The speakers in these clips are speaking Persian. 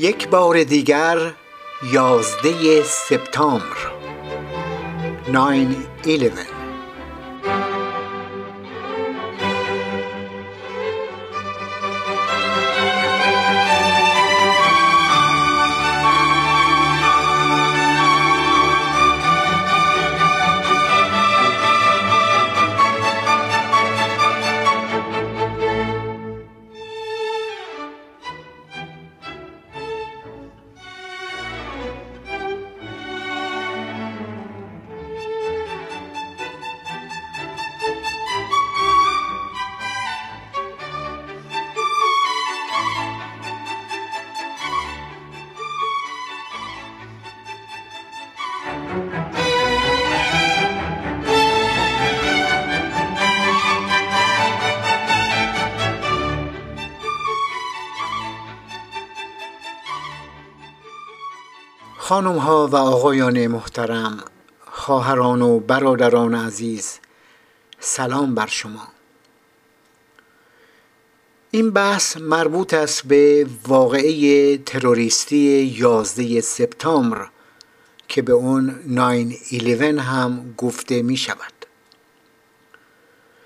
یک بار دیگر یازده سپتامبر. 9-11 خانم ها و آقایان محترم خواهران و برادران عزیز سلام بر شما. این بحث مربوط است به واقعه تروریستی 11 سپتامبر که به اون 9-11 هم گفته می شود.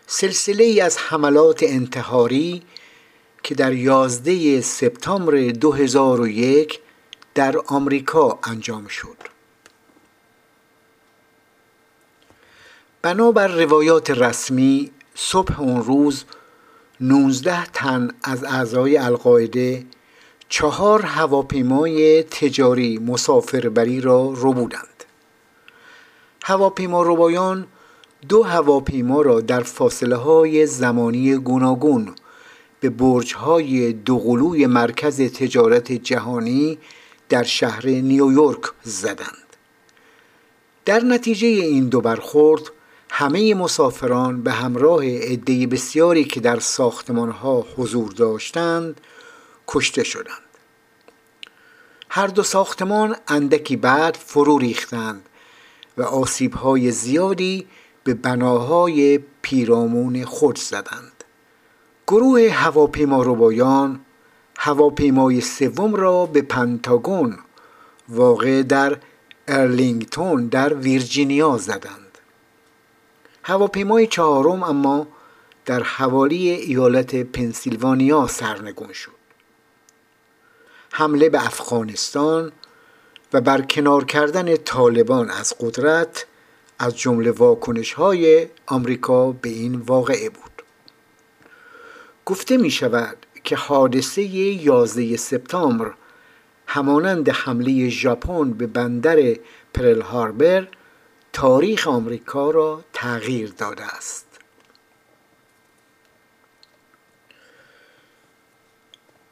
سلسله ای از حملات انتحاری که در 11 سپتامبر 2001 در آمریکا انجام شد. بنابر روایات رسمی صبح اون روز 19 تن از اعضای القاعده چهار هواپیمای تجاری مسافربری را رو بودند. هواپیما روبایان دو هواپیما را در فاصله های زمانی گوناگون به برج های دوقلوی مرکز تجارت جهانی در شهر نیویورک زدند. در نتیجه این دو برخورد همه مسافران به همراه عده بسیاری که در ساختمان ها حضور داشتند کشته شدند. هر دو ساختمان اندکی بعد فرو ریختند و آسیب های زیادی به بناهای پیرامون خود زدند. گروه هواپیما روبایان هواپیمای سوم را به پنتاگون واقع در ارلینگتون در ویرجینیا زدند. هواپیمای چهارم اما در حوالی ایالت پنسیلوانیا سرنگون شد. حمله به افغانستان و برکنار کردن طالبان از قدرت از جمله واکنش های آمریکا به این واقعه بود. گفته می شود که حادثه 11 سپتامبر همانند حمله ژاپن به بندر پرل هاربر تاریخ آمریکا را تغییر داده است.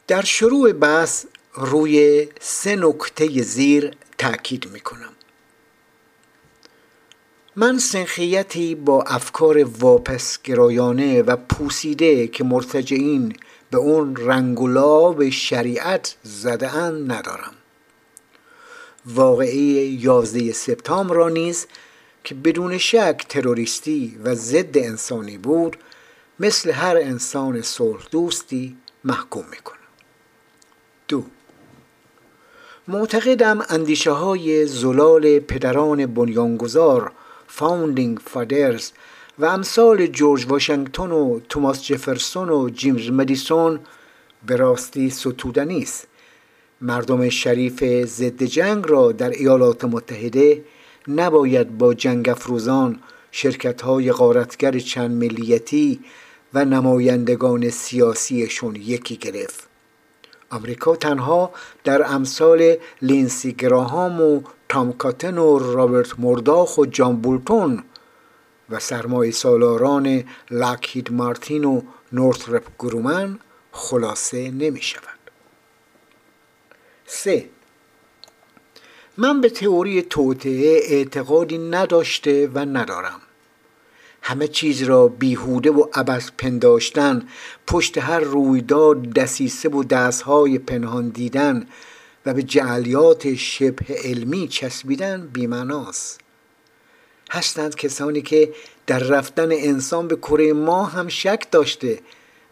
در شروع بحث روی سه نکته زیر تاکید می کنم من سنخیتی با افکار واپسگرایانه و پوسیده که مرتجعین به اون رنگولاب شریعت زده ندارم. واقعی 11 سپتامبر را نیز که بدون شک تروریستی و ضد انسانی بود مثل هر انسان صلح دوستی محکوم می‌کنم. دو. معتقدم اندیشه های زلال پدران بنیانگذار فاوندینگ فادرز و امثال جورج واشنگتن و توماس جفرسون و جیمز مدیسون به راستی ستودنی است. مردم شریف ضد جنگ را در ایالات متحده نباید با جنگ افروزان شرکت های غارتگر چند ملیتی و نمایندگان سیاسیشون یکی گرفت. آمریکا تنها در امثال لیندسی گراهام و تام کاتن و رابرت مرداک و جان بولتون و سرمایه سالاران لاکهید مارتین و نورثروپ گرومن خلاصه نمی شود. سه. من به تئوری توطعه اعتقادی نداشته و ندارم. همه چیز را بیهوده و عبس پنداشتن پشت هر رویداد دسیسه و دستهای پنهان دیدن و به جعلیات شبه علمی چسبیدن بیمناست هستند کسانی که در رفتن انسان به کره ما هم شک داشته.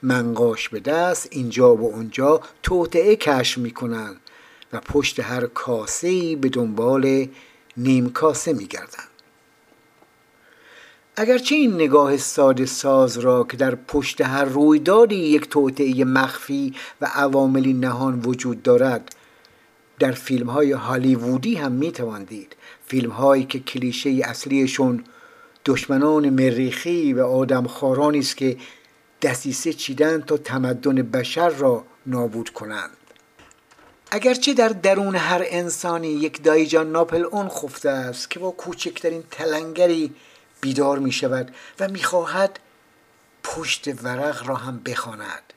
منقاش به دست اینجا و اونجا توطعه کشف می‌کنند و پشت هر کاسه به دنبال نیم کاسه میگردند. اگرچه این نگاه ساده ساز را که در پشت هر رویدادی یک توطعه مخفی و عواملی نهان وجود دارد در فیلم های هالیوودی هم می دید فیلم هایی که کلیشه اصلیشون دشمنان مریخی و آدمخوارانی است که دسیسه چیدن تا تمدن بشر را نابود کنند اگرچه در درون هر انسانی یک دایجان ناپل اون خفته است که با کوچکترین تلنگری بیدار می شود و می خواهد پشت ورق را هم بخواند.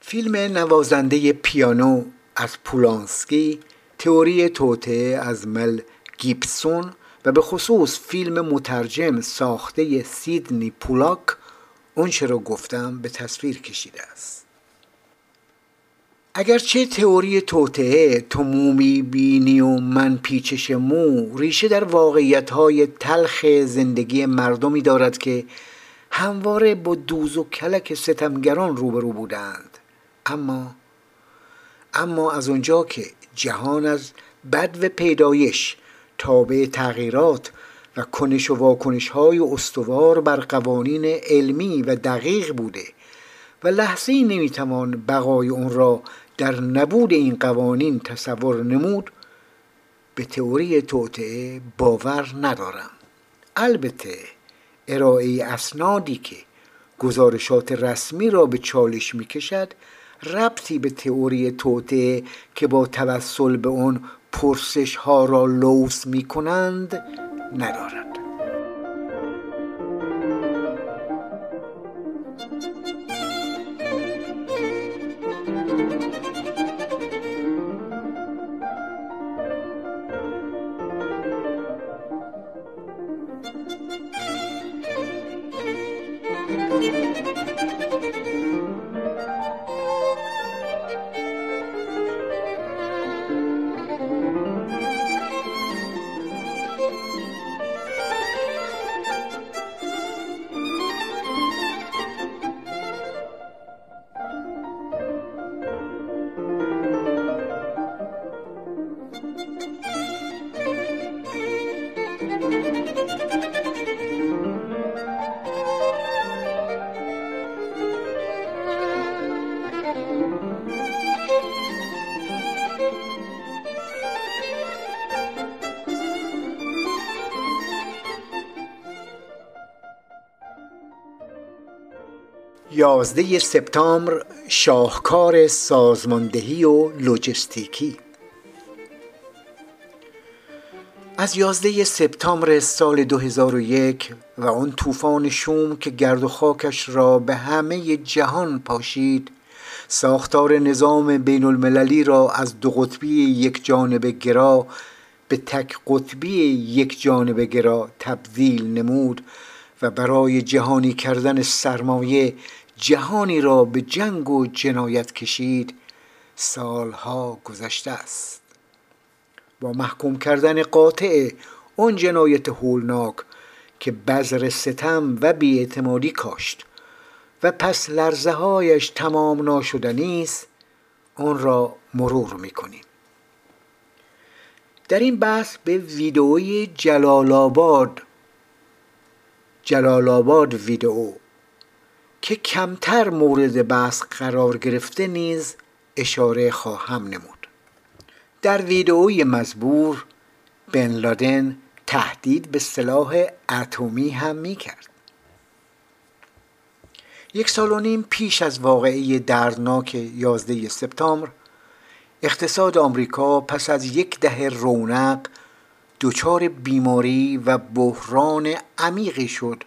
فیلم نوازنده پیانو از پولانسکی تئوری توته از مل گیبسون و به خصوص فیلم مترجم ساخته سیدنی پولاک اونچه را گفتم به تصویر کشیده است. اگرچه تئوری توطعه تو مومی بینی و من پیچش مو ریشه در واقعیت های تلخ زندگی مردمی دارد که همواره با دوز و کلک ستمگران روبرو بودند. اما اما از اونجا که جهان از بد و پیدایش تابع تغییرات و کنش و واکنش های استوار بر قوانین علمی و دقیق بوده و لحظه نمی‌توان بقای اون را در نبود این قوانین تصور نمود. به تئوری توطعه باور ندارم. البته ارائه اسنادی که گزارشات رسمی را به چالش می‌کشد ربطی به تئوری توطعه که با توسل به اون پرسش ها را لوس می کنند ندارد. یازده سپتامبر شاهکار سازماندهی و لوجستیکی. از یازده سپتامبر سال 2001 و آن طوفان شوم که گرد و خاکش را به همه جهان پاشید ساختار نظام بین المللی را از دو قطبی یک جانب گرا به تک قطبی یک جانب گرا تبدیل نمود و برای جهانی کردن سرمایه جهانی را به جنگ و جنایت کشید سالها گذشته است. با محکوم کردن قاطع اون جنایت هولناک که بذر ستم و بیاعتمادی کاشت و پس لرزه هایش تمام ناشدنی است آن را مرور می‌کنیم. در این بحث به ویدئوی جلال آباد جلال ویدئو که کمتر مورد بحث قرار گرفته نیز اشاره خواهم نمود. در ویدئوی مزبور بن لادن تهدید به سلاح اتمی هم می کرد یک سال و نیم پیش از واقعی دردناک 11 سپتامبر اقتصاد آمریکا پس از یک دهه رونق دچار بیماری و بحران عمیقی شد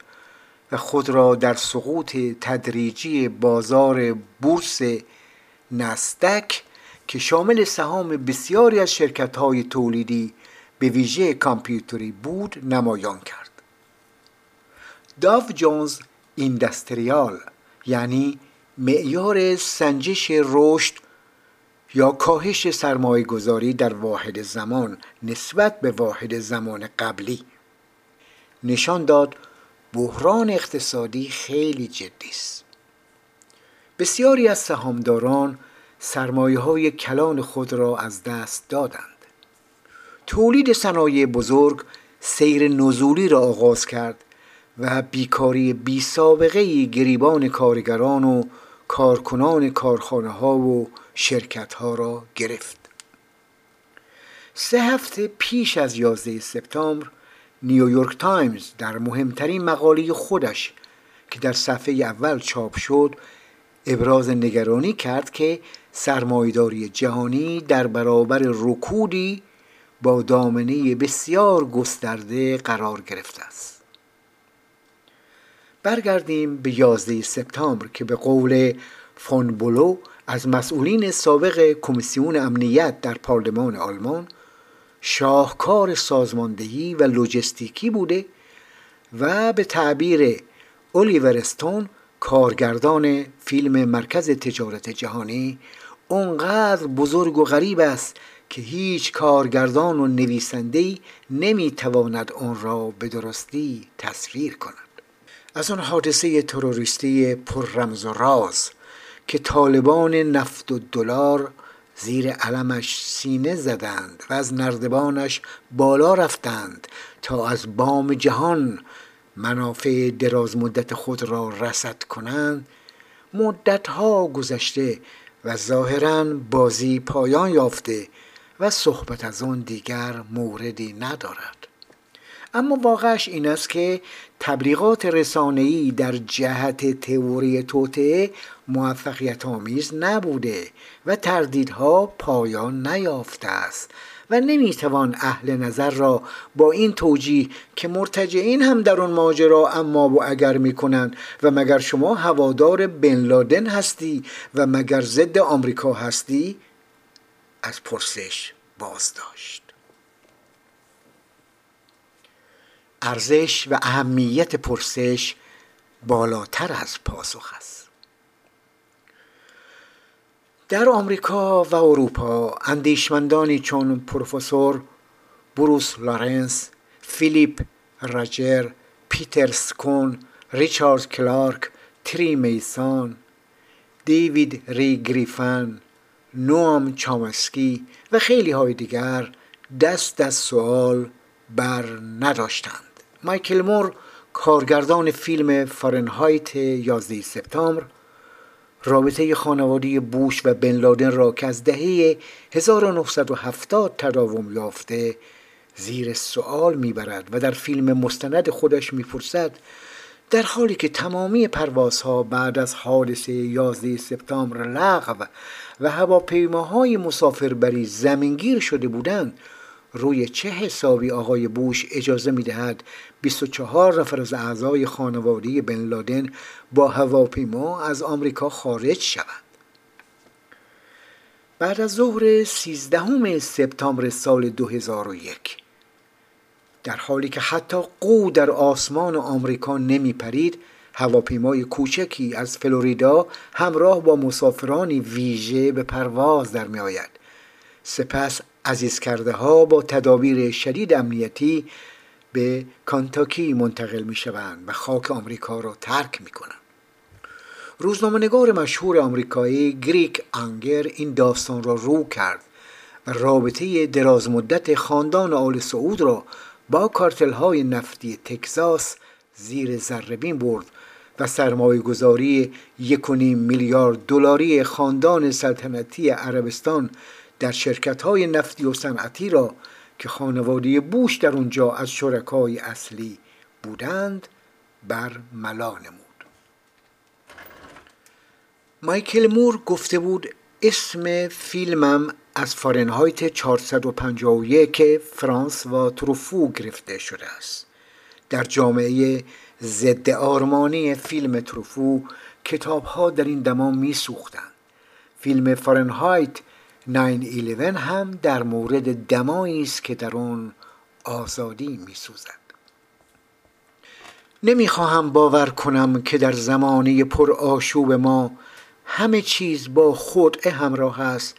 و خود را در سقوط تدریجی بازار بورس نستک که شامل سهام بسیاری از شرکت های تولیدی به ویژه کامپیوتری بود نمایان کرد. داو جونز ایندستریال یعنی معیار سنجش رشد یا کاهش سرمایه گذاری در واحد زمان نسبت به واحد زمان قبلی. نشان داد بحران اقتصادی خیلی جدی است. بسیاری از سهامداران سرمایه های کلان خود را از دست دادند. تولید صنایع بزرگ سیر نزولی را آغاز کرد و بیکاری بی سابقه گریبان کارگران و کارکنان کارخانه ها و شرکت ها را گرفت. سه هفته پیش از 11 سپتامبر نیویورک تایمز در مهمترین مقاله خودش که در صفحه اول چاپ شد ابراز نگرانی کرد که سرمایداری جهانی در برابر رکودی با دامنه بسیار گسترده قرار گرفته است. برگردیم به 11 سپتامبر که به قول فون بولو از مسئولین سابق کمیسیون امنیت در پارلمان آلمان شاهکار سازماندهی و لوجستیکی بوده و به تعبیر الیور استون کارگردان فیلم مرکز تجارت جهانی اونقدر بزرگ و غریب است که هیچ کارگردان و نویسندهی نمی‌تواند آن را به درستی تصویر کند. از آن حادثه تروریستی پر رمز و راز که طالبان نفت و دلار زیر علمش سینه زدند و از نردبانش بالا رفتند تا از بام جهان منافع دراز مدت خود را رسد کنند. مدتها گذشته و ظاهرا بازی پایان یافته و صحبت از آن دیگر موردی ندارد. اما واقعش این است که تبلیغات رسانه‌ای در جهت تئوری توطعه موفقیت آمیز نبوده و تردیدها پایان نیافته است و نمی‌توان اهل نظر را با این توجیه که مرتجعین هم در آن ماجرا اما و اگر می‌کنند و مگر شما هوادار بن لادن هستی و مگر ضد آمریکا هستی از پرسش باز داشت ارزش و اهمیت پرسش بالاتر از پاسخ است. در آمریکا و اروپا اندیشمندانی چون پروفسور بروس لارنس فیلیپ راجر پیتر سکون ریچارد کلارک تری میسان دیوید ری گریفن نوام چامسکی و خیلی های دیگر دست از سوال بر نداشتند. مایکل مور کارگردان فیلم فارنهایت 11 سپتامبر. رابطه خانواده بوش و بن لادن را که از دهه 1970 تداوم یافته زیر سوال می‌برد و در فیلم مستند خودش می‌پرسد در حالی که تمامی پروازها بعد از حادثه 11 سپتامبر لغو و هواپیماهای مسافربری زمینگیر شده بودند روی چه حسابی آقای بوش اجازه می دهد 24 نفر از اعضای خانواده بن لادن با هواپیما از آمریکا خارج شوند بعد از ظهر 13 سپتامبر سال 2001 در حالی که حتی قو در آسمان آمریکا نمی پرید هواپیمای کوچکی از فلوریدا همراه با مسافرانی ویژه به پرواز در می آید. سپس عزیز کرده ها با تدابیر شدید امنیتی به کانتاکی منتقل می شوند و خاک آمریکا را ترک می کنند. روزنامه‌نگار مشهور آمریکایی گریک آنگر این داستان را رو کرد و رابطه دراز مدت خاندان آل سعود را با کارتل های نفتی تکزاس زیر ذربین برد و سرمایه گذاری میلیارد دلاری خاندان سلطنتی عربستان در شرکت های نفتی و صنعتی را که خانواده بوش در اونجا از شرکای اصلی بودند بر ملا نمود. مایکل مور گفته بود اسم فیلمم از فارنهایت 451 فرانس و تروفو گرفته شده است. در جامعه ضد آرمانی فیلم تروفو کتاب ها در این دما می سوختند فیلم فارنهایت 911 هم در مورد دمایی است که در آن آزادی می سوزد نمی‌خواهم باور کنم که در زمانه پر آشوب ما همه چیز با خودعه همراه است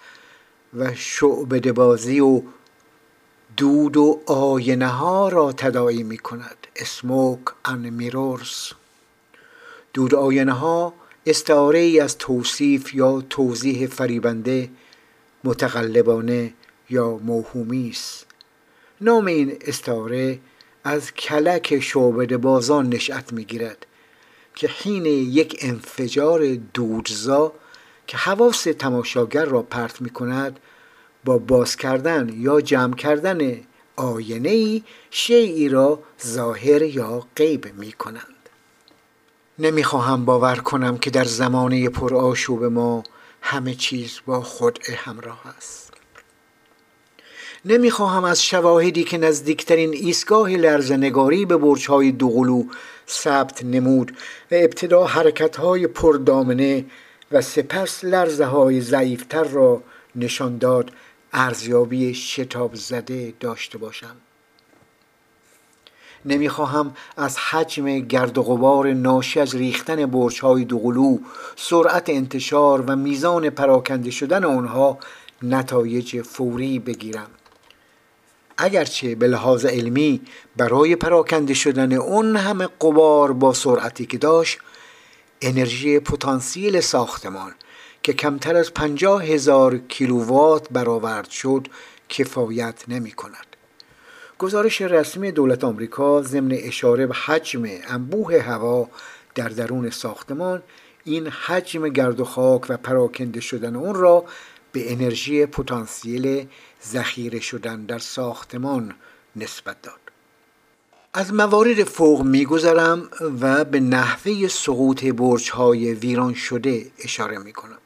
و شعبده بازی و دود و آینه ها را تدایی می کند اسموک ان میرورز دود آینه ها استعاره ای از توصیف یا توضیح فریبنده متقلبانه یا موهومی است. نام این استعاره از کلک شعبده بازان نشأت می‌گیرد که حین یک انفجار دودزا که حواس تماشاگر را پرت می کند با باز کردن یا جمع کردن آینه ای شیعی را ظاهر یا غیب می کنند نمی‌خواهم باور کنم که در زمانه پرآشوب ما همه چیز با خود همراه است. نمی‌خواهم از شواهدی که نزدیکترین ایستگاه لرزنگاری به برجهای دوقلو ثبت نمود و ابتدا حرکتهای پردامنه و سپس لرزه های ضعیفتر را نشان داد ارزیابی شتاب زده داشته باشم. نمی‌خواهم از حجم گرد و غبار ناشی از ریختن برج های دوقلو سرعت انتشار و میزان پراکنده شدن آنها نتایج فوری بگیرم اگرچه به لحاظ علمی برای پراکنده شدن اون همه قبار با سرعتی که داشت انرژی پتانسیل ساختمان که کمتر از پنجاه هزار کیلووات برآورد شد کفایت نمی کند. گزارش رسمی دولت آمریکا ضمن اشاره به حجم انبوه هوا در درون ساختمان این حجم گرد و خاک و پراکنده شدن اون را به انرژی پتانسیل ذخیره شدن در ساختمان نسبت داد از موارد فوق میگذرم و به نحوه سقوط برج های ویران شده اشاره می کنم.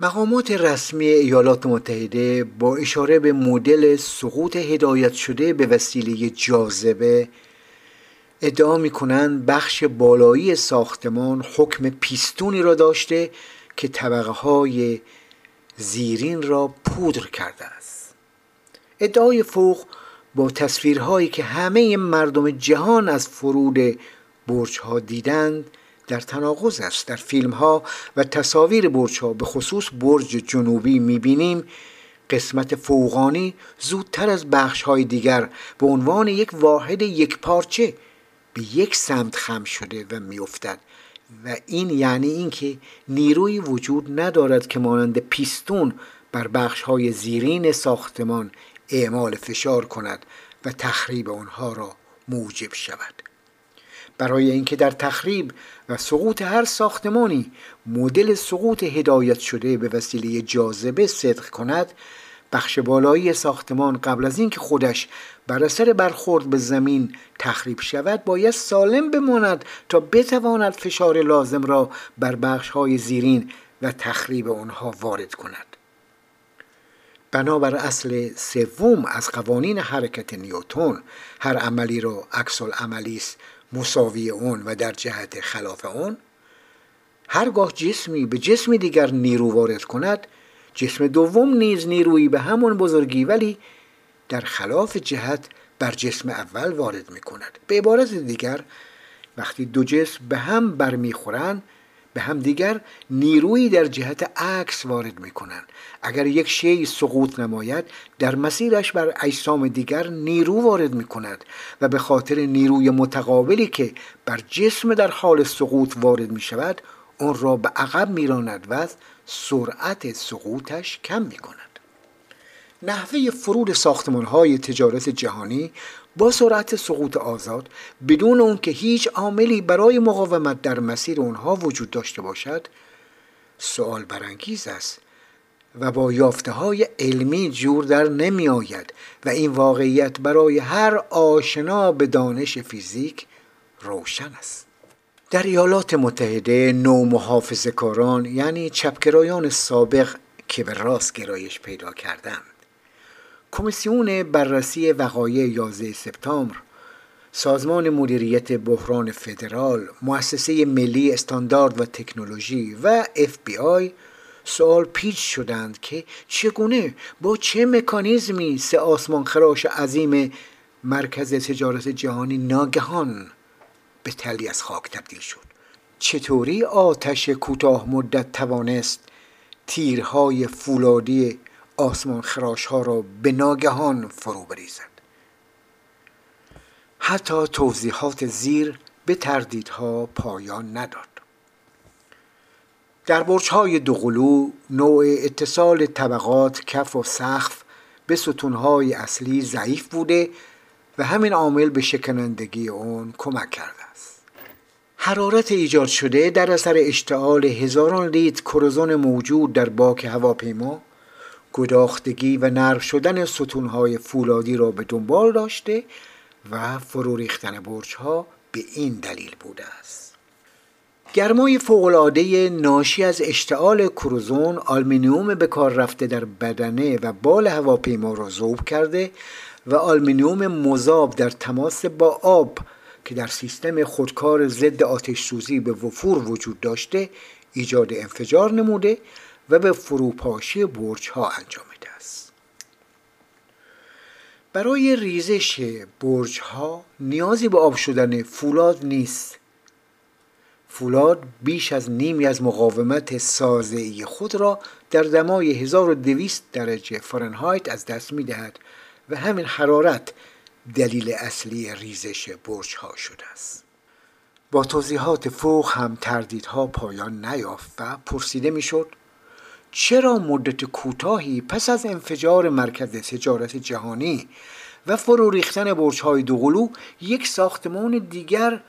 مقامات رسمی ایالات متحده با اشاره به مدل سقوط هدایت شده به وسیله جاذبه ادعا می کنند بخش بالایی ساختمان حکم پیستونی را داشته که طبقه های زیرین را پودر کرده است. ادعای فوق با تصویرهایی که همه مردم جهان از فرود برج ها دیدند در تناقض است. در فیلم ها و تصاویر برج ها به خصوص برج جنوبی می‌بینیم قسمت فوقانی زودتر از بخش های دیگر به عنوان یک واحد یک پارچه به یک سمت خم شده و میافتد. و این یعنی اینکه نیروی وجود ندارد که مانند پیستون بر بخش های زیرین ساختمان اعمال فشار کند و تخریب آنها را موجب شود. برای اینکه در تخریب و سقوط هر ساختمانی مدل سقوط هدایت شده به وسیله جاذبه صدق کند بخش بالایی ساختمان قبل از اینکه خودش بر اثر برخورد به زمین تخریب شود باید سالم بماند تا بتواند فشار لازم را بر بخش های زیرین و تخریب آنها وارد کند. بنابر اصل سوم از قوانین حرکت نیوتون هر عملی را عکس عملی است مساوی اون و در جهت خلاف اون هرگاه جسمی به جسم دیگر نیرو وارد کند جسم دوم نیز نیرویی به همون بزرگی ولی در خلاف جهت بر جسم اول وارد می کند به عبارت دیگر وقتی دو جسم به هم برمیخورند به همدیگر نیرویی در جهت عکس وارد می کنند اگر یک شی سقوط نماید در مسیرش بر اجسام دیگر نیرو وارد می کند و به خاطر نیروی متقابلی که بر جسم در حال سقوط وارد می شود اون را به عقب میراند و سرعت سقوطش کم می کند نحوه فرود ساختمان های تجارت جهانی با سرعت سقوط آزاد بدون اون که هیچ عاملی برای مقاومت در مسیر اونها وجود داشته باشد سوال برانگیز است و با یافته های علمی جور در نمی آید و این واقعیت برای هر آشنا به دانش فیزیک روشن است. در ایالات متحده نو محافظ کاران یعنی چپگرایان سابق که به راست گرایش پیدا کردند کمیسیون بررسی وقایع 11 سپتامبر سازمان مدیریت بحران فدرال مؤسسه ملی استاندارد و تکنولوژی و FBI سوال پیچ شدند که چگونه با چه مکانیزمی سه آسمان خراش عظیم مرکز تجارت جهانی ناگهان به تلی از خاک تبدیل شد؟ چطوری آتش کوتاه مدت توانست تیرهای فولادی آسمان خراش ها را به ناگهان فرو بریزد. حتی توضیحات زیر به تردیدها پایان نداد. در برج های دوقلو نوع اتصال طبقات کف و سقف به ستونهای اصلی ضعیف بوده و همین عامل به شکنندگی اون کمک کرده است. حرارت ایجاد شده در اثر اشتعال هزاران لیتر کروزن موجود در باک هواپیما گداختگی و نرم شدن ستونهای فولادی را به دنبال داشته و فرو ریختن برج ها به این دلیل بوده است. گرمای فوقالعاده ناشی از اشتعال کروزن آلومینیوم به کار رفته در بدنه و بال هواپیما را ذوب کرده و آلمینیوم مذاب در تماس با آب که در سیستم خودکار ضد آتش سوزی به وفور وجود داشته ایجاد انفجار نموده و به فروپاشی برج ها انجامده است. برای ریزش برج ها نیازی به آب شدن فولاد نیست. فولاد بیش از نیمی از مقاومت سازعی خود را در دمای 1200 درجه فرانهایت از دست می دهد و همین حرارت دلیل اصلی ریزش برج ها شده است. با توضیحات فوق هم تردیدها پایان نیافت و پرسیده می‌شد چرا مدت کوتاهی پس از انفجار مرکز تجارت جهانی و فرو ریختن برج های دوقلو یک ساختمان دیگر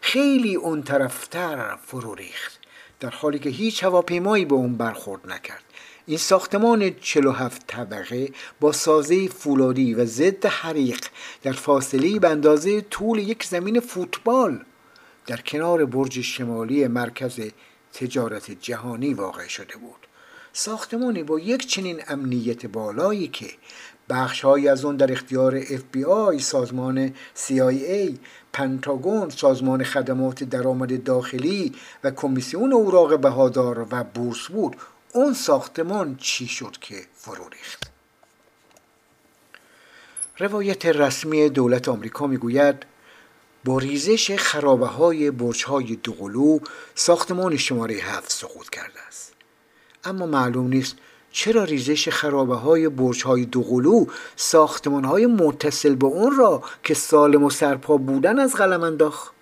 خیلی اون طرفتر فرو ریخت در حالی که هیچ هواپیمایی به اون برخورد نکرد. این ساختمان 47 طبقه با سازه فولادی و ضد حریق در فاصله به اندازه طول یک زمین فوتبال در کنار برج شمالی مرکز تجارت جهانی واقع شده بود. ساختمانی با یک چنین امنیت بالایی که بخشهایی از آن در اختیار FBI، سازمان CIA، پنتاگون، سازمان خدمات درآمد داخلی و کمیسیون اوراق بهادار و بورس بود اون ساختمان چی شد که فرو ریخت؟ روایت رسمی دولت آمریکا می‌گوید با ریزش خرابه های برج های دوقلو ساختمان شماره هفت سقوط کرده است. اما معلوم نیست چرا ریزش خرابه های برج های دوقلو ساختمان های متصل به اون را که سالم و سرپا بودن از قلم انداخت؟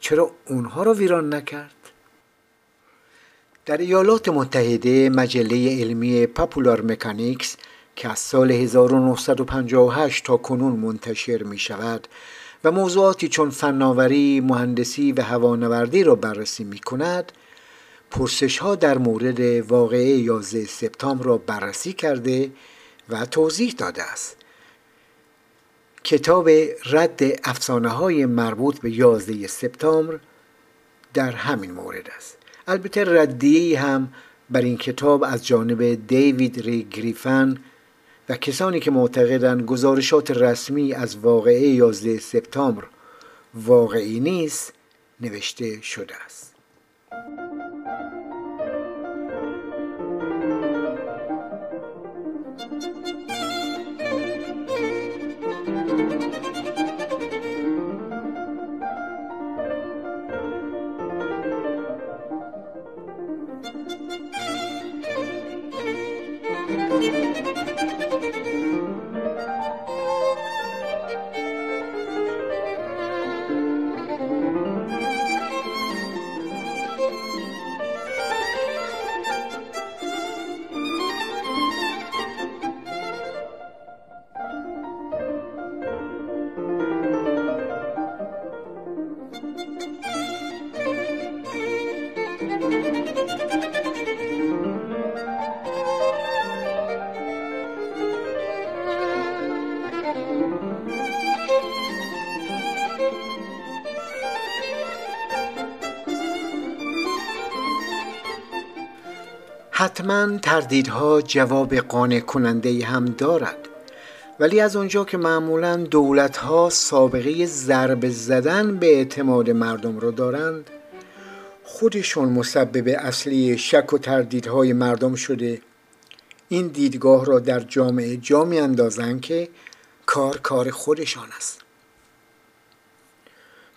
چرا اونها را ویران نکرد؟ در ایالات متحده مجله علمی پاپولار مکانیکس که از سال 1958 تا کنون منتشر می شود و موضوعاتی چون فناوری، مهندسی و هوانوردی را بررسی می کند پرسش ها در مورد واقعه 11 سپتامبر را بررسی کرده و توضیح داده است. کتاب رد افسانه های مربوط به 11 سپتامبر در همین مورد است. البته ردیه هم بر این کتاب از جانب دیوید ری گریفن و کسانی که معتقدند گزارشات رسمی از واقعه 11 سپتامبر واقعی نیست نوشته شده است. thank you حتما تردیدها جواب قانع کننده هم دارد. ولی از اونجا که معمولا دولت ها سابقه ضرب زدن به اعتماد مردم رو دارند خودشون مسبب اصلی شک و تردیدهای مردم شده. این دیدگاه را در جامعه جا می اندازن که کار کار خودشان است.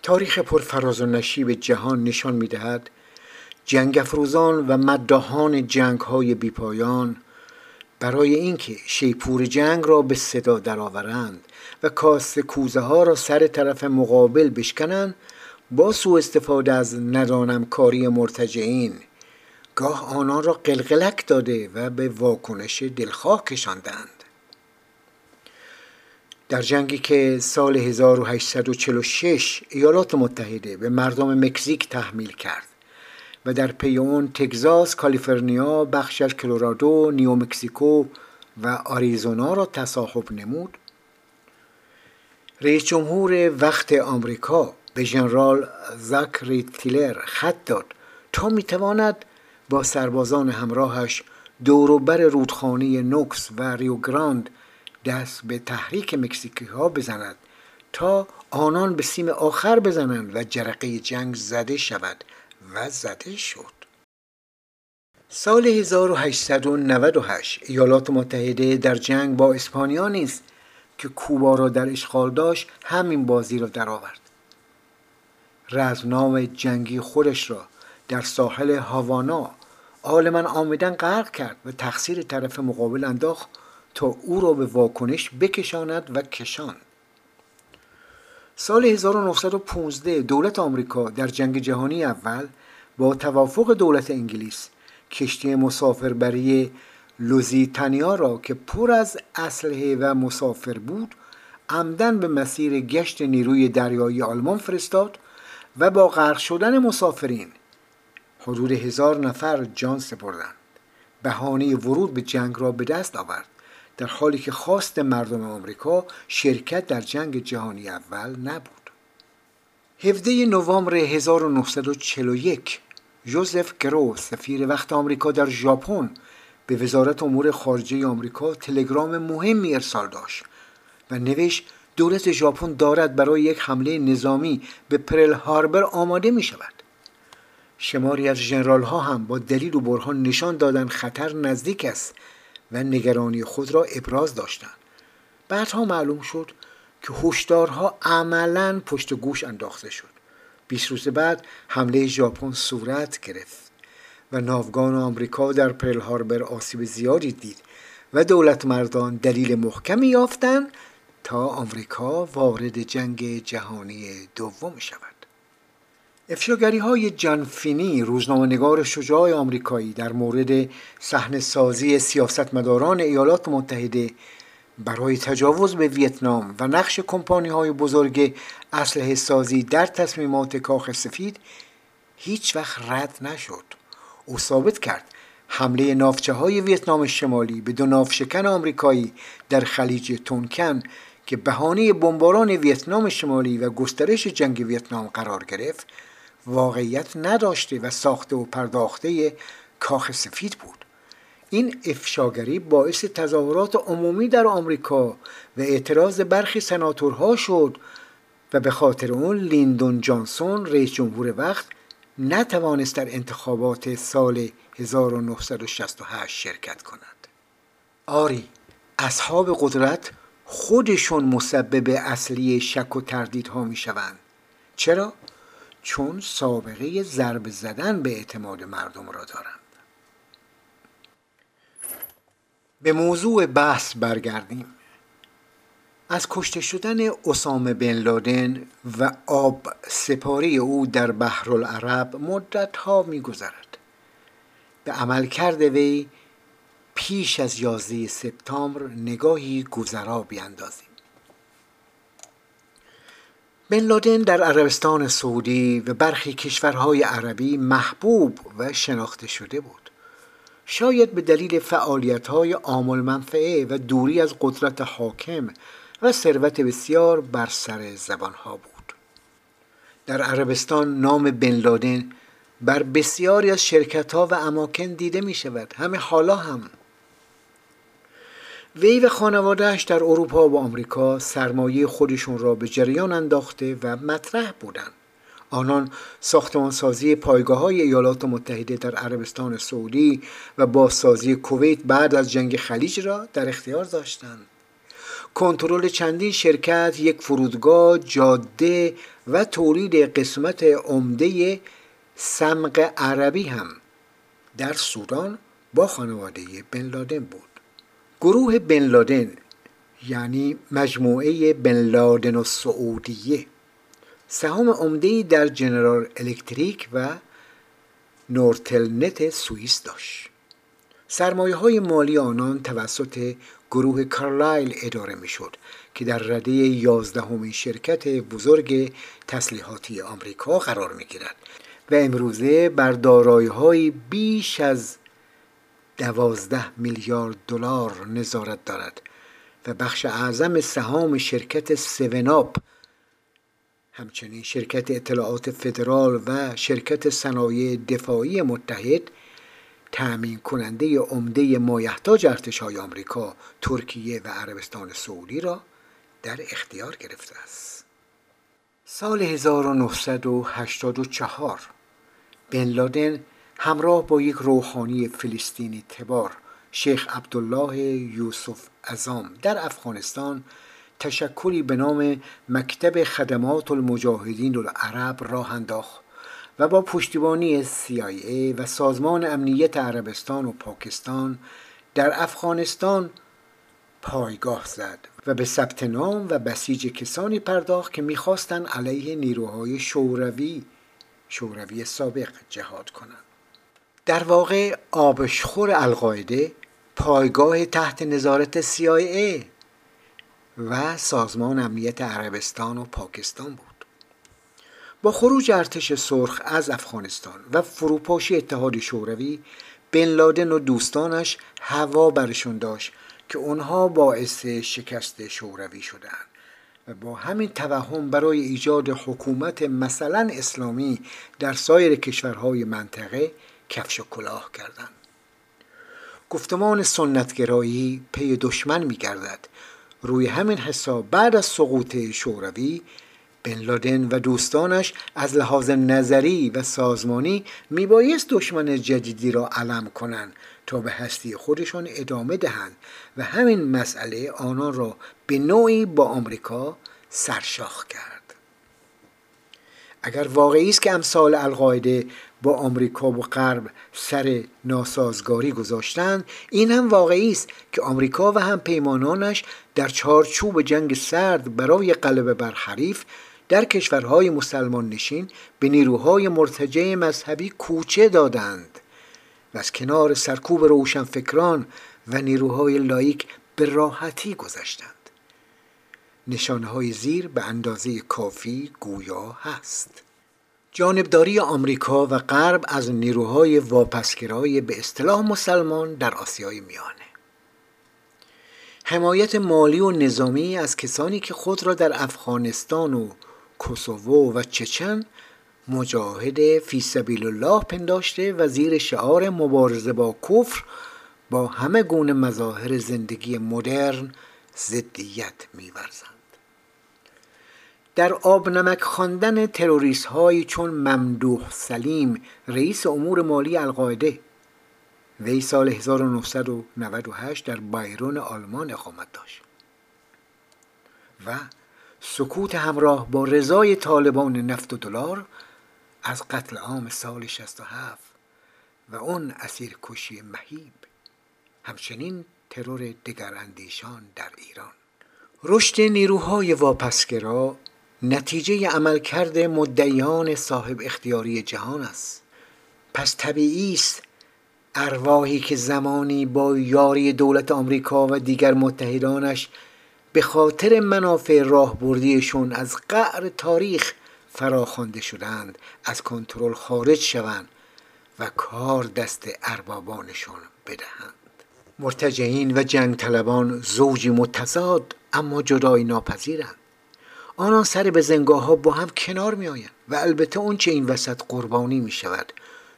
تاریخ پرفراز و نشیب جهان نشان می دهد جنگ افروزان و مداهان جنگ های بیپایان برای اینکه شیپور جنگ را به صدا درآورند و کاست کوزه ها را سر طرف مقابل بشکنند با سوء استفاده از ندانم کاری مرتجعین گاه آنان را قلقلک داده و به واکنش دلخواه کشاندند. در جنگی که سال 1846 ایالات متحده به مردم مکزیک تحمیل کرد. و در پی اون تگزاس، کالیفرنیا، بخشی از کلرادو، نیومکسیکو و آریزونا را تصاحب نمود. رئیس جمهور وقت آمریکا به ژنرال زاکری تیلر خط داد. تا می‌تواند با سربازان همراهش دوروبر رودخانه نوئسس و ریو گراند دست به تحریک مکزیکی ها بزند تا آنان به سیم آخر بزنند و جرقه جنگ زده شود. و زده شد سال 1898 ایالات متحده در جنگ با اسپانیا نیست که کوبا را در اشغال داشت همین بازی را درآورد. رزمنام جنگی خودش را در ساحل هاوانا عالما آمدن غرق کرد و تقصیر طرف مقابل انداخت تا او را به واکنش بکشاند و کشاند. سال 1915 دولت آمریکا در جنگ جهانی اول با توافق دولت انگلیس کشتی مسافربری لوزیتانیا را که پر از اسلحه و مسافر بود عمدن به مسیر گشت نیروی دریایی آلمان فرستاد و با غرق شدن مسافرین حدود هزار نفر جان سپردند. بهانه ورود به جنگ را به دست آورد. در حالی که خواست مردم آمریکا شرکت در جنگ جهانی اول نبود. 17 نوامبر 1941 جوزف گرو سفیر وقت آمریکا در ژاپن به وزارت امور خارجه آمریکا تلگرام مهمی ارسال داشت و نوشت دولت ژاپن دارد برای یک حمله نظامی به پرل هاربر آماده می شود شماری از ژنرال ها هم با دلیل و برهان نشان دادن خطر نزدیک است و نگرانی خود را ابراز داشتند. بعدها معلوم شد که هشدارها عملا پشت گوش انداخته شد. 20 روز بعد حمله ژاپن صورت گرفت و ناوگان آمریکا در پرل هاربر آسیب زیادی دید و دولت مردان دلیل محکمی یافتند تا آمریکا وارد جنگ جهانی دوم شود. افشاگری های جانفینی روزنامه‌نگار شجاع آمریکایی در مورد صحنه سازی سیاستمداران ایالات متحده برای تجاوز به ویتنام و نقش کمپانی های بزرگ اسلحه سازی در تصمیمات کاخ سفید هیچ وقت رد نشد. او ثابت کرد حمله نافچه های ویتنام شمالی به دو نافشکن آمریکایی در خلیج تونکن که بهانه بمباران ویتنام شمالی و گسترش جنگ ویتنام قرار گرفت واقعیت نداشته و ساخته و پرداخته کاخ سفید بود. این افشاگری باعث تظاهرات عمومی در آمریکا و اعتراض برخی سناتورها شد و به خاطر اون لیندون جانسون رئیس جمهور وقت نتوانست در انتخابات سال 1968 شرکت کند. آری اصحاب قدرت خودشون مسبب اصلی شک و تردیدها می شوند چرا؟ چون سابقه ضرب زدن به اعتماد مردم را دارند به موضوع بحث برگردیم از کشته شدن اسامه بن لادن و آب سپاری او در بحر العرب مدت ها می گذرد. به عمل کرده وی پیش از 11 سپتامبر نگاهی گذرا بیاندازیم. بن لادن در عربستان سعودی و برخی کشورهای عربی محبوب و شناخته شده بود. شاید به دلیل فعالیت های آمال منفعه و دوری از قدرت حاکم و ثروت بسیار بر سر زبانها بود در عربستان نام بن لادن بر بسیاری از شرکت ها و اماکن دیده می همه حالا هم وی و خانوادهش در اروپا و آمریکا سرمایه خودشون را به جریان انداخته و مطرح بودند آنان ساختمانسازی پایگاه های ایالات متحده در عربستان سعودی و بازسازی کویت بعد از جنگ خلیج را در اختیار داشتند. کنترل چندین شرکت یک فرودگاه جاده و تولید قسمت عمده سمق عربی هم در سودان با خانواده بن لادن بود. گروه بن لادن یعنی مجموعه بن لادن و سعودیه. سهام عمده در جنرال الکتریک و نورتلنت سوئیس داشت. سرمایه های مالی آنان توسط گروه کارلایل اداره می که در رده یازدهمین شرکت بزرگ تسلیحاتی آمریکا قرار می گیرد و امروزه بر دارایی بیش از دوازده میلیارد دلار نظارت دارد و بخش اعظم سهام شرکت سوناپ همچنین شرکت اطلاعات فدرال و شرکت صنایع دفاعی متحد تأمین کننده عمده مایحتاج ارتش های آمریکا، ترکیه و عربستان سعودی را در اختیار گرفته است. سال 1984 بن لادن همراه با یک روحانی فلسطینی تبار شیخ عبدالله یوسف ازام در افغانستان تشکلی به نام مکتب خدمات المجاهدین العرب راه انداخت و با پشتیبانی CIA و سازمان امنیت عربستان و پاکستان در افغانستان پایگاه زد و به ثبت نام و بسیج کسانی پرداخت که می‌خواستند علیه نیروهای شوروی شوروی سابق جهاد کنند. در واقع آبشخور القاعده پایگاه تحت نظارت CIA و سازمان امنیت عربستان و پاکستان بود. با خروج ارتش سرخ از افغانستان و فروپاشی اتحاد شوروی بن لادن و دوستانش هوا برشون داشت که اونها باعث شکست شوروی شدند و با همین توهم برای ایجاد حکومت مثلا اسلامی در سایر کشورهای منطقه کفش و کلاه کردند گفتمان سنتگرایی پی دشمن میگردد. روی همین حساب بعد از سقوط شوروی بن لادن و دوستانش از لحاظ نظری و سازمانی میبایست دشمن جدیدی را علم کنند تا به هستی خودشان ادامه دهند و همین مسئله آنان را به نوعی با آمریکا سرشاخ کرد. اگر واقعی است که امثال القاعده با آمریکا و غرب سر ناسازگاری گذاشتند این هم واقعی است که آمریکا و هم پیمانانش در چارچوب جنگ سرد برای غلبه بر حریف در کشورهای مسلمان نشین به نیروهای مرتجع مذهبی کوچه دادند. و از کنار سرکوب روشنفکران و نیروهای لایک به راحتی گذشتند. نشانه های زیر به اندازه کافی گویا هست. جانبداری آمریکا و غرب از نیروهای واپسگرای به اصطلاح مسلمان در آسیای میانه. حمایت مالی و نظامی از کسانی که خود را در افغانستان و کوسوو و چچن مجاهد فی سبیل الله پنداشته و زیر شعار مبارزه با کفر با همه گونه مظاهر زندگی مدرن ضدیت میورزند در آب نمک خواندن تروریست هایی چون ممدوح سلیم رئیس امور مالی القاعده وی سال 1998 در بایرون آلمان اقامت داشت و سکوت همراه با رضای طالبان نفت و دلار از قتل عام سال 67 و اون اسیر کشی مهیب همچنین ترور دگراندیشان در ایران. رشد نیروهای واپسگرا نتیجه عملکرد مدعیان صاحب اختیاری جهان است. پس طبیعی است ارواحی که زمانی با یاری دولت آمریکا و دیگر متحدانش به خاطر منافع راهبردیشون از قعر تاریخ فراخوانده شدند از کنترل خارج شوند و کار دست اربابانشون بدهند. مرتجعین و جنگ طلبان زوجی متضاد اما جدایی ناپذیرند. آنان سر به زنگاه ها با هم کنار می آیند و البته اون چه این وسط قربانی می شود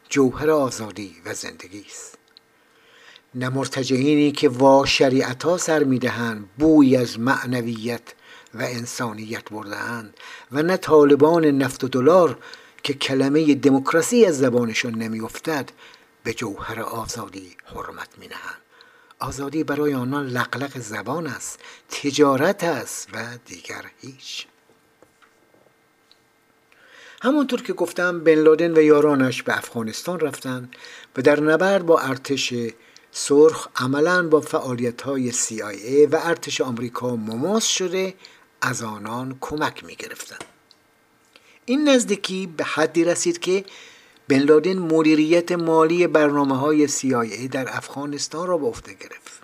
جوهر آزادی و زندگی است نه مرتجعینی که وا شریعت ها سر می‌دهند بوی از معنویت و انسانیت بردهاند و نه طالبان نفت و دلار که کلمه دموکراسی از زبانشان نمیافتد به جوهر آزادی حرمت می نهند. آزادی برای آنان لقلق زبان است تجارت است و دیگر هیچ همونطور که گفتم بن لادن و یارانش به افغانستان رفتند و در نبرد با ارتش سرخ عملا با فعالیت های CIA و ارتش آمریکا مماس شده از آنان کمک می گرفتن. این نزدیکی به حدی رسید که بن لادن مدیریت مالی برنامه های CIA در افغانستان را به عهده گرفت.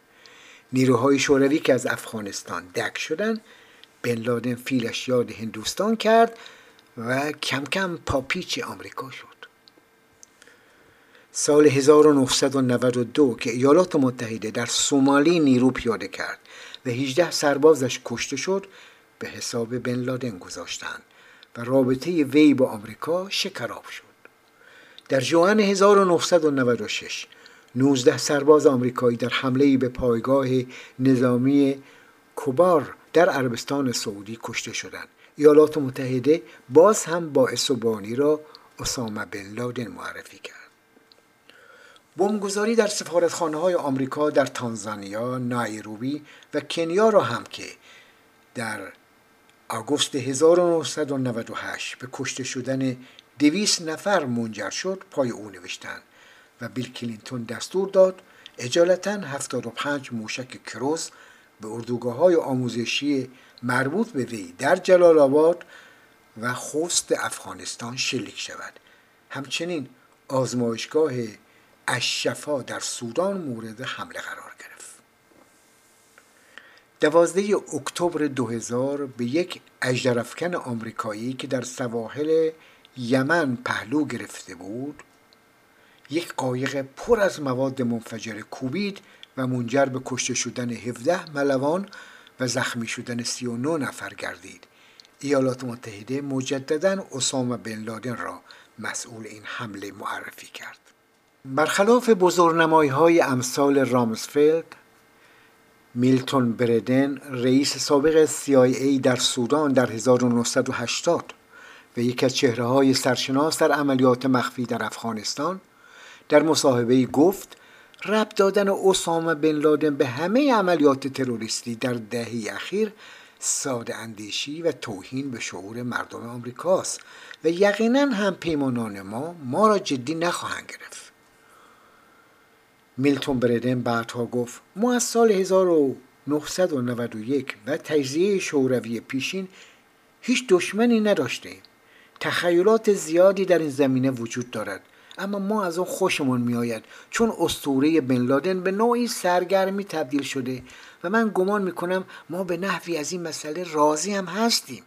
نیروهای شوروی که از افغانستان دک شدن بن لادن فیلش یاد هندوستان کرد و کم کم پاپیچ آمریکا شد. سال 1992 که ایالات متحده در سومالی نیرو پیاده کرد و 18 سربازش کشته شد به حساب بن لادن گذاشتند و رابطه وی با آمریکا شکراب شد. در جوان 1996 19 سرباز آمریکایی در حمله به پایگاه نظامی کوبار در عربستان سعودی کشته شدند. ایالات متحده باز هم با اسوبانی را اسامه بن لادن معرفی کرد. بمبگذاری در سفارتخانه های آمریکا در تانزانیا، نایروبی و کنیا را هم که در آگوست 1998 به کشته شدن دویست نفر منجر شد پای او نوشتند و بیل کلینتون دستور داد. اجالتا 75 موشک کروز به اردوگاه های آموزشی مربوط به وی در جلال آباد و خوست افغانستان شلیک شود. همچنین آزمایشگاه اشفا در سودان مورد حمله قرار گرفت. دوازده اکتبر 2000 به یک اجدرفکن آمریکایی که در سواحل یمن پهلو گرفته بود یک قایق پر از مواد منفجره کوبید و منجر به کشته شدن 17 ملوان و زخمی شدن 39 نفر گردید. ایالات متحده مجددا اسامه بن لادن را مسئول این حمله معرفی کرد. برخلاف بزرگنمایی های امثال رامسفلد میلتون بردن رئیس سابق CIA در سودان در 1980 و یکی از چهره های سرشناس در عملیات مخفی در افغانستان در مصاحبه گفت رب دادن اسامه بن لادن به همه عملیات تروریستی در دهه اخیر ساده اندیشی و توهین به شعور مردم آمریکاست و یقینا هم پیمانان ما ما را جدی نخواهند گرفت. میلتون بردن بعدها گفت ما از سال 1991 و تجزیه شوروی پیشین هیچ دشمنی نداشتیم تخیلات زیادی در این زمینه وجود دارد. اما ما از اون خوشمون میآید. چون استوره بن لادن به نوعی سرگرمی تبدیل شده و من گمان می‌کنم ما به نحوی از این مسئله راضی هم هستیم.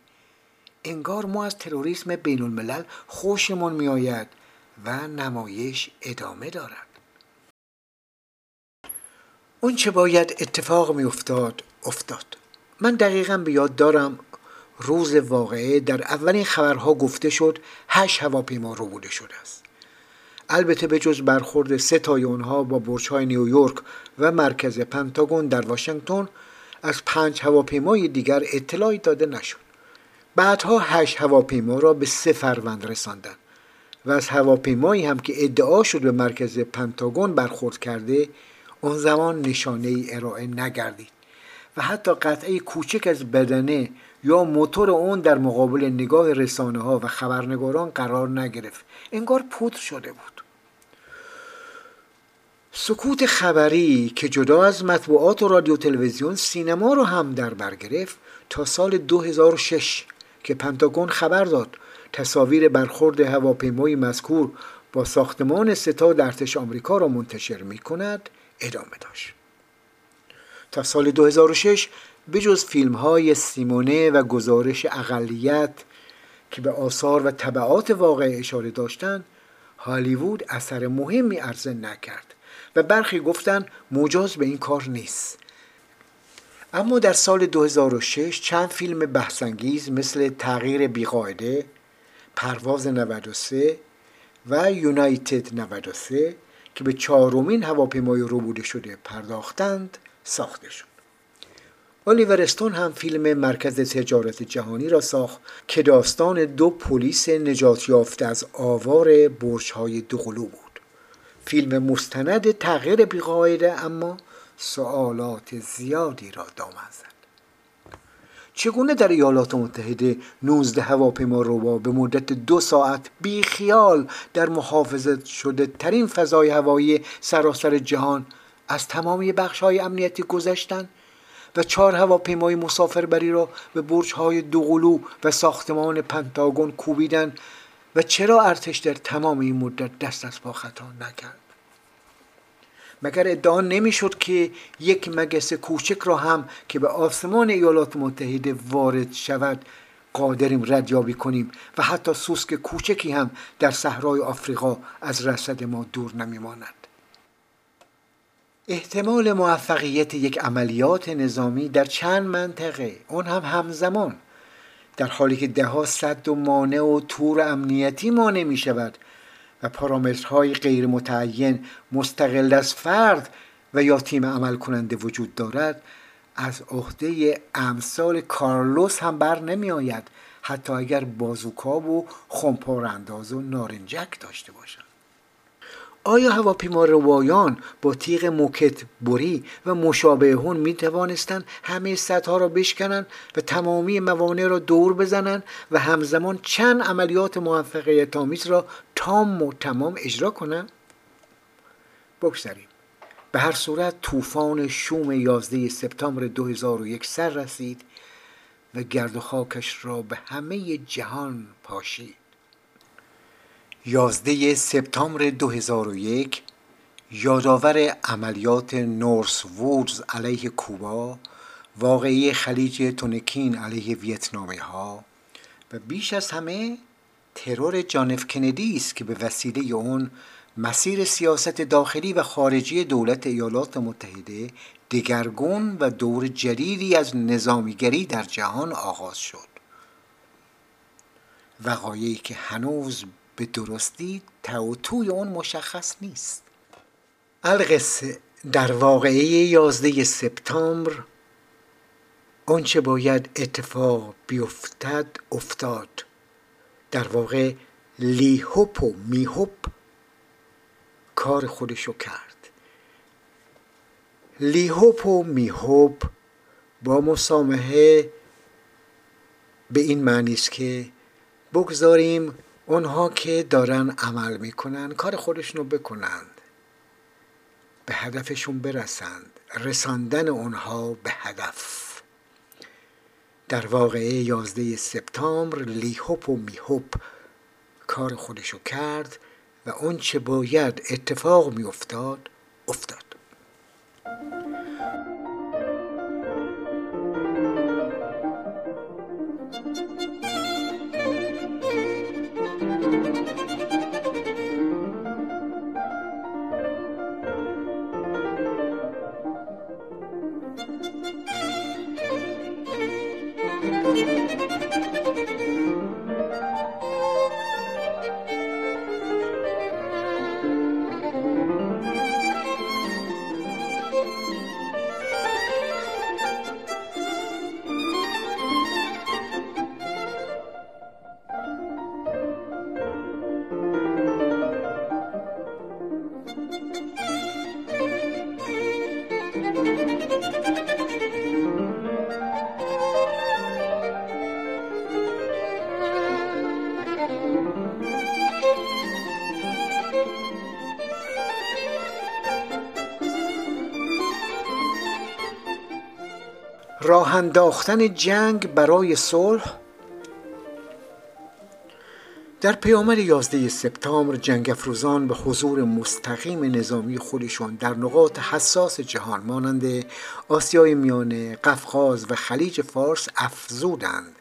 انگار ما از تروریسم بین الملل خوشمون میآید و نمایش ادامه دارد. اون چه باید اتفاق می افتاد افتاد. من دقیقا به یاد دارم روز واقعه در اولین خبرها گفته شد هشت هواپیما رو بوده شده است. البته به جز برخورد سه تای اونها با برج‌های نیویورک و مرکز پنتاگون در واشنگتن از پنج هواپیمای دیگر اطلاعی داده نشد. بعدها هشت هواپیما را به سه فروند رساندند و از هواپیمایی هم که ادعا شد به مرکز پنتاگون برخورد کرده اون زمان نشانه ای ارائه نگردید و حتی قطعه کوچک از بدنه یا موتور اون در مقابل نگاه رسانه ها و خبرنگاران قرار نگرفت. انگار پودر شده بود. سکوت خبری که جدا از مطبوعات و رادیو تلویزیون سینما رو هم در بر گرفت تا سال 2006 که پنتاگون خبر داد. تصاویر برخورد هواپیمای مذکور با ساختمان ستاد ارتش آمریکا را منتشر می کند ادامه داشت. تا سال 2006 بجز فیلم های سیمونه و گزارش اقلیت که به آثار و طبعات واقع اشاره داشتند هالیوود اثر مهمی عرضه نکرد و برخی گفتند مجاز به این کار نیست. اما در سال 2006 چند فیلم بحثانگیز مثل تغییر بیقاعده پرواز 93 و یونایتد 93 که به چهارمین هواپیمای روبوده شده پرداختند ساخته شد. الیور استون هم فیلم مرکز تجارت جهانی را ساخت که داستان دو پلیس نجات یافته از آوار برج های دوقلو بود. فیلم مستند تغییر بیقاعده اما سوالات زیادی را دامن زد. چگونه در ایالات متحده 19 هواپیما روبا به مدت دو ساعت بی خیال در محافظت شده ترین فضای هوایی سراسر جهان از تمامی بخش های امنیتی گذشتند و چهار هواپیمای مسافربری را به برج های دوقلو و ساختمان پنتاگون کوبیدن و چرا ارتش در تمام این مدت دست از پا خطا نکرد؟ مگر ادعا نمی‌شد که یک مگس کوچک را هم که به آسمان ایالات متحده وارد شود قادریم ردیابی کنیم و حتی سوسک کوچکی هم در صحرای آفریقا از رصد ما دور نمیماند؟ احتمال موفقیت یک عملیات نظامی در چند منطقه اون هم همزمان. در حالی که دهها صد و مانع و تور امنیتی مانع می شود و پارامترهای غیر متعین مستقل از فرد و یا تیم عمل کننده وجود دارد از عهده امثال کارلوس هم بر نمی آید حتی اگر بازوکاب و خمپار انداز و نارنجک داشته باشد. آیا هواپیما روایان با تیغ موکت بری و مشابه هون می توانستند همه سطح را بشکنند و تمامی موانع را دور بزنند و همزمان چند عملیات موفقیت آمیز را تام و تمام اجرا کنند؟ بگذاریم به هر صورت طوفان شوم 11 سپتامبر 2001 سر رسید و گرد و خاکش را به همه جهان پاشید 11 سپتامبر 2001 یادآور عملیات نورس وودز علیه کوبا واقعی خلیج تونکین علیه ویتنامی ها و بیش از همه ترور جانف کندی است که به وسیله اون مسیر سیاست داخلی و خارجی دولت ایالات متحده دگرگون و دور جدیدی از نظامیگری در جهان آغاز شد. وقایعی که هنوز به درستی توی اون مشخص نیست. القصه در واقعه 11 سپتامبر آنچه باید اتفاق بیفتد افتاد. در واقع لیهوپ و میهوپ کار خودشو کرد. لیهوپ و میهوپ با مسامحه به این معنی است که بگذاریم اونها که دارن عمل می‌کنن کار خودشونو بکنند. به هدفشون برسند. رساندن اونها به هدف. در واقعه 11 سپتامبر لیهوپ و میهوپ کار خودشو کرد و اون چه باید اتفاق میافتاد افتاد. راه انداختن جنگ برای صلح در پیامد 11 سپتامبر جنگ افروزان به حضور مستقیم نظامی خودشان در نقاط حساس جهان مانند آسیای میانه، قفقاز و خلیج فارس افزودند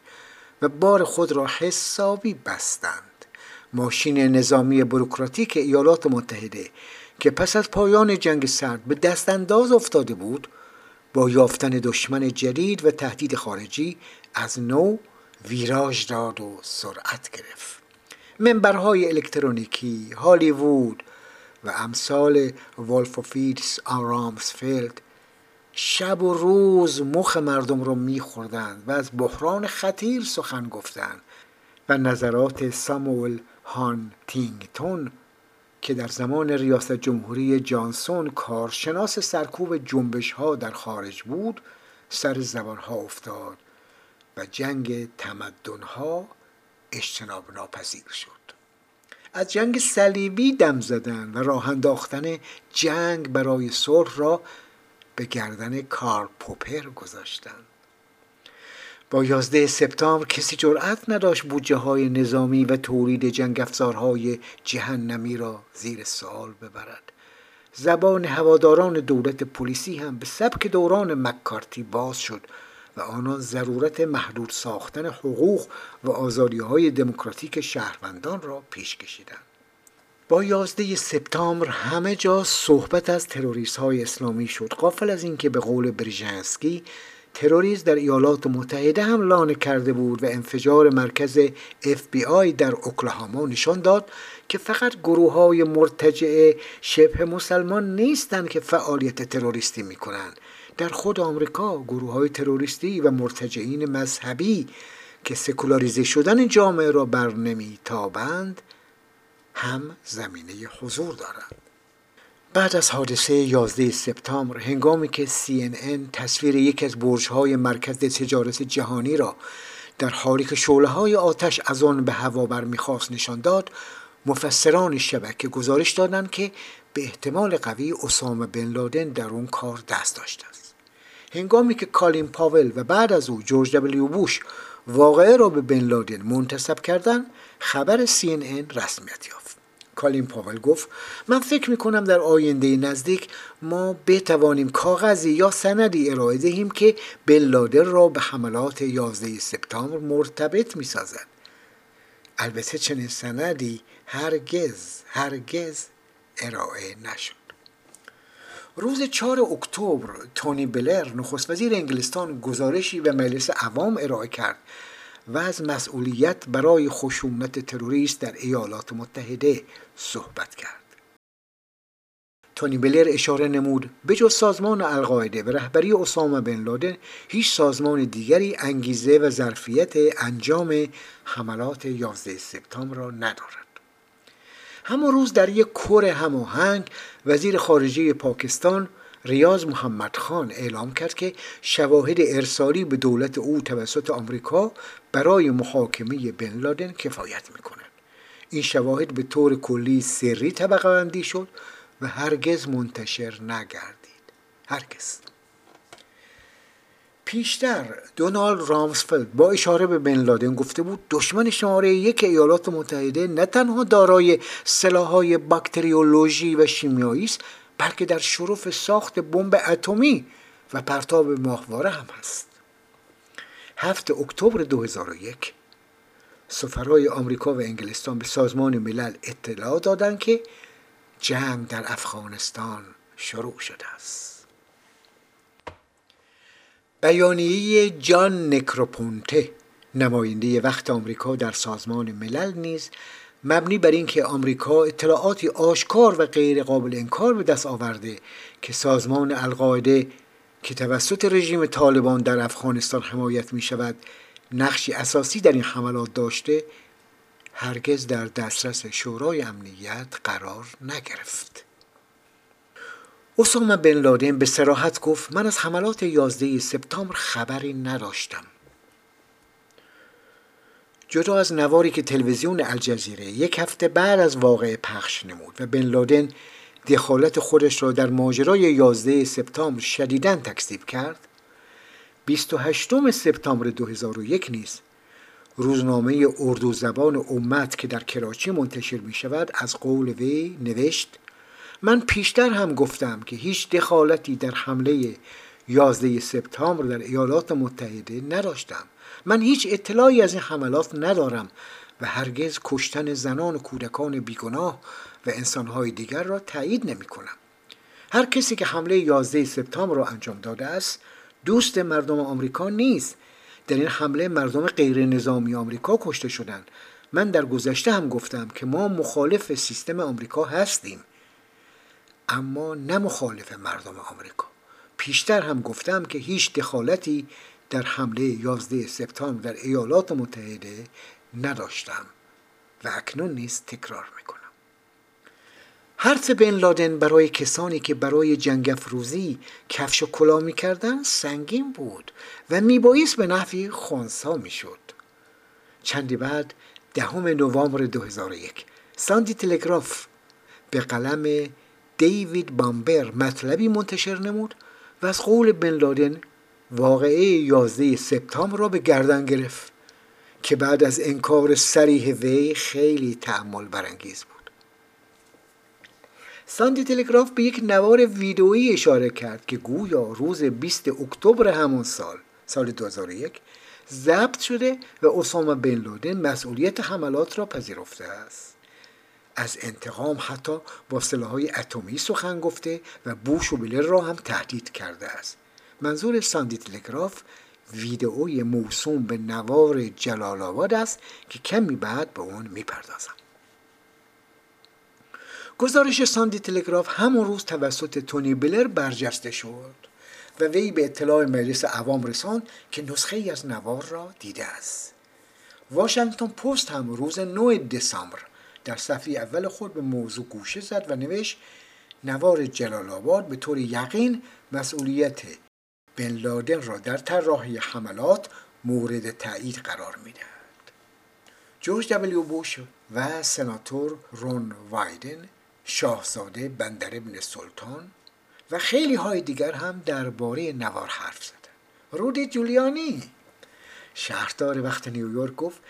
و بار خود را حسابی بستند. ماشین نظامی بروکراتیک ایالات متحده که پس از پایان جنگ سرد به دست انداز افتاده بود با یافتن دشمن جدید و تهدید خارجی از نو ویراژ داد و سرعت گرفت. منبرهای الکترونیکی هالیوود و امثال والفوفیدس آرامسفیلد شب و روز مخ مردم را میخوردند و از بحران خطیر سخن گفتند و نظرات ساموئل هان تینگتون که در زمان ریاست جمهوری جانسون کارشناس سرکوب جنبش ها در خارج بود سر زبان ها افتاد و جنگ تمدن ها اجتناب ناپذیر شد. از جنگ صلیبی دم زدن و راه انداختن جنگ برای صلح را به گردن کار پوپر گذاشتند. با 11 سپتامبر کسی جرأت نداشت بودجه های نظامی و تولید جنگ افزارهای جهنمی را زیر سوال ببرد زبان هواداران دولت پلیسی هم به سبک دوران مکارتی باز شد و آنان ضرورت محدود ساختن حقوق و آزادی های دموکراتیک شهروندان را پیش کشیدند. با 11 سپتامبر همه جا صحبت از تروریست های اسلامی شد قافل از اینکه به قول بریژنسکی تروریسم در ایالات متحده هم لانه کرده بود و انفجار مرکز FBI در اوکلاهاما نشان داد که فقط گروه های مرتجع شبه مسلمان نیستند که فعالیت تروریستی می کنند. در خود آمریکا گروه های تروریستی و مرتجعین مذهبی که سکولاریزه شدن جامعه را بر نمی تابند هم زمینه حضور دارند. بعد از حادثه 11 سپتامبر هنگامی که CNN تصویر یکی از برج‌های مرکز تجارت جهانی را در حالی که شعله آتش از آن به هوا برمیخواست نشان داد مفسران شبکه گزارش دادند که به احتمال قوی اسامه بن لادن در اون کار دست داشته است. هنگامی که کالین پاول و بعد از او جورج دبلیو بوش واقعه را به بن لادن منتسب کردند خبر CNN رسمیت یافت. کالین پاول گفت من فکر می کنم در آینده نزدیک ما بتوانیم کاغذی یا سندی ارائه دهیم که بلادر را به حملات 11 سپتامبر مرتبط می سازد. البته چنین سندی هرگز هرگز ارائه نشد. روز 4 اکتبر تونی بلر نخست وزیر انگلستان گزارشی به مجلس عوام ارائه کرد و از مسئولیت برای خشونت تروریست در ایالات متحده صحبت کرد. تونی بلر اشاره نمود به جز سازمان القاعده و رهبری اسامه بن لادن هیچ سازمان دیگری انگیزه و ظرفیت انجام حملات 11 سپتامبر را ندارد. همون روز در یک کور هماهنگ وزیر خارجه پاکستان ریاض محمد خان اعلام کرد که شواهد ارسالی به دولت او توسط آمریکا برای محاکمه بن لادن کفایت می‌کنند این شواهد به طور کلی سری طبقه بندی شد و هرگز منتشر نگردید. هرگز. پیشتر دونالد رامسفلد با اشاره به بن لادن گفته بود دشمن شماره یک ایالات متحده نه تنها دارای سلاحهای باکتریولوژی و شیمیایی است بلکه در شرف ساخت بمب اتمی و پرتاب ماهواره هم هست. هفت اکتبر 2001 سفرای آمریکا و انگلستان به سازمان ملل اطلاع دادند که جنگ در افغانستان شروع شده است. بیانیه جان نکروپونته نماینده وقت آمریکا در سازمان ملل نیز مبنی بر اینکه آمریکا اطلاعاتی آشکار و غیر قابل انکار به دست آورده که سازمان القاعده که توسط رژیم طالبان در افغانستان حمایت می شود نقشی اساسی در این حملات داشته هرگز در دسترس شورای امنیت قرار نگرفت. اسامه بن لادن به سراحت گفت من از حملات 11 سپتامبر خبری نداشتم. جدا از نواری که تلویزیون الجزیره یک هفته بعد از واقع پخش نمود و بن لادن دخالت خودش را در ماجرای 11 سپتامبر شدیداً تکذیب کرد 28 سپتامبر 2001 نیز روزنامه اردو زبان امت که در کراچی منتشر می شود از قول وی نوشت من پیشتر هم گفتم که هیچ دخالتی در حمله 11 سپتامبر در ایالات متحده نداشتم من هیچ اطلاعی از این حملات ندارم و هرگز کشتن زنان و کودکان بیگناه و انسانهای دیگر را تایید نمی کنم. هر کسی که حمله 11 سپتامبر را انجام داده است دوست مردم آمریکا نیست. در این حمله مردم غیر نظامی آمریکا کشته شدند. من در گذشته هم گفتم که ما مخالف سیستم آمریکا هستیم. اما نه مخالف مردم آمریکا. پیشتر هم گفتم که هیچ دخالتی در حمله 11 سپتامبر در ایالات متحده نداشتم. و اکنون نیز تکرار می‌کنم. حرف بن لادن برای کسانی که برای جنگ افروزی کفش و کلا می‌کردن سنگین بود و میبایست به نحوی خونسا می‌شد. چندی بعد دهم نوامبر 2001 ساندی تلگراف به قلم دیوید بامبر مطلبی منتشر نمود و از قول بن لادن واقعه 11 سپتامبر را به گردن گرفت که بعد از انکار سریح وی خیلی تعمل برانگیز بود. ساندی تلگراف به یک نوار ویدئویی اشاره کرد که گویا روز 20 اکتبر همون سال سال 2001 ضبط شده و اسامه بن لودن مسئولیت حملات را پذیرفته است. از انتقام حتی با سلاحهای اتمی سخن گفته و بوش و بلر را هم تهدید کرده است. منظور ساندی تلگراف ویدئوی موسوم به نوار جلال آباد است که کمی بعد به اون می‌پردازم. گزارش ساندی تلگراف همون روز توسط تونی بلر برجسته شد و وی به اطلاع مجلس عوام رساند که نسخه ای از نوار را دیده است. واشنگتن پست هم روز 9 دسامبر در صفحه اول خود به موضوع گوشه زد و نوشت نوار جلال آباد به طور یقین مسئولیت بن لادن را در طراحی حملات مورد تایید قرار می‌دهد. جورج دبلیو بوش و سناتور رون وایدن شاهزاده بندر ابن سلطان و خیلی های دیگر هم درباره نوار حرف زدن. رودی جولیانی. شهردار وقت نیویورک گفت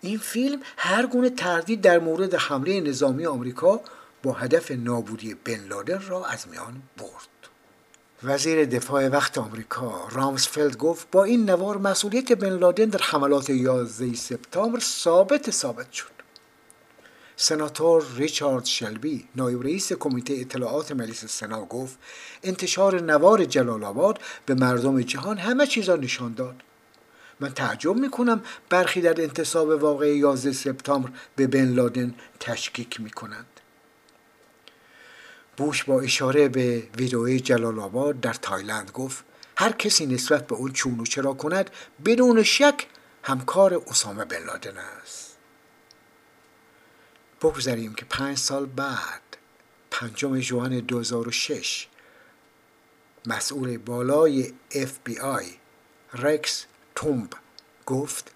این فیلم هر گونه تردید در مورد حمله نظامی آمریکا با هدف نابودی بن لادن را از میان برد. وزیر دفاع وقت آمریکا رامسفلد گفت با این نوار مسئولیت بن لادن در حملات 11 سپتامبر ثابت ثابت شد. سناتور ریچارد شلبی نایب رئیس کمیته اطلاعات مجلس سنا گفت انتشار نوار جلال آباد به مردم جهان همه چیزا نشان داد. من تعجب می‌کنم برخی در انتصاب واقع 11 سپتامبر به بن لادن تشکیک می‌کنند. بوش با اشاره به ویدئوی جلال آباد در تایلند گفت هر کسی نسبت به اون چون و چرا کند بدون شک همکار اسامه بن لادن است. بگذاریم که پنج سال بعد پنجم جوان 2006 مسئول بالای FBI رکس تومب گفت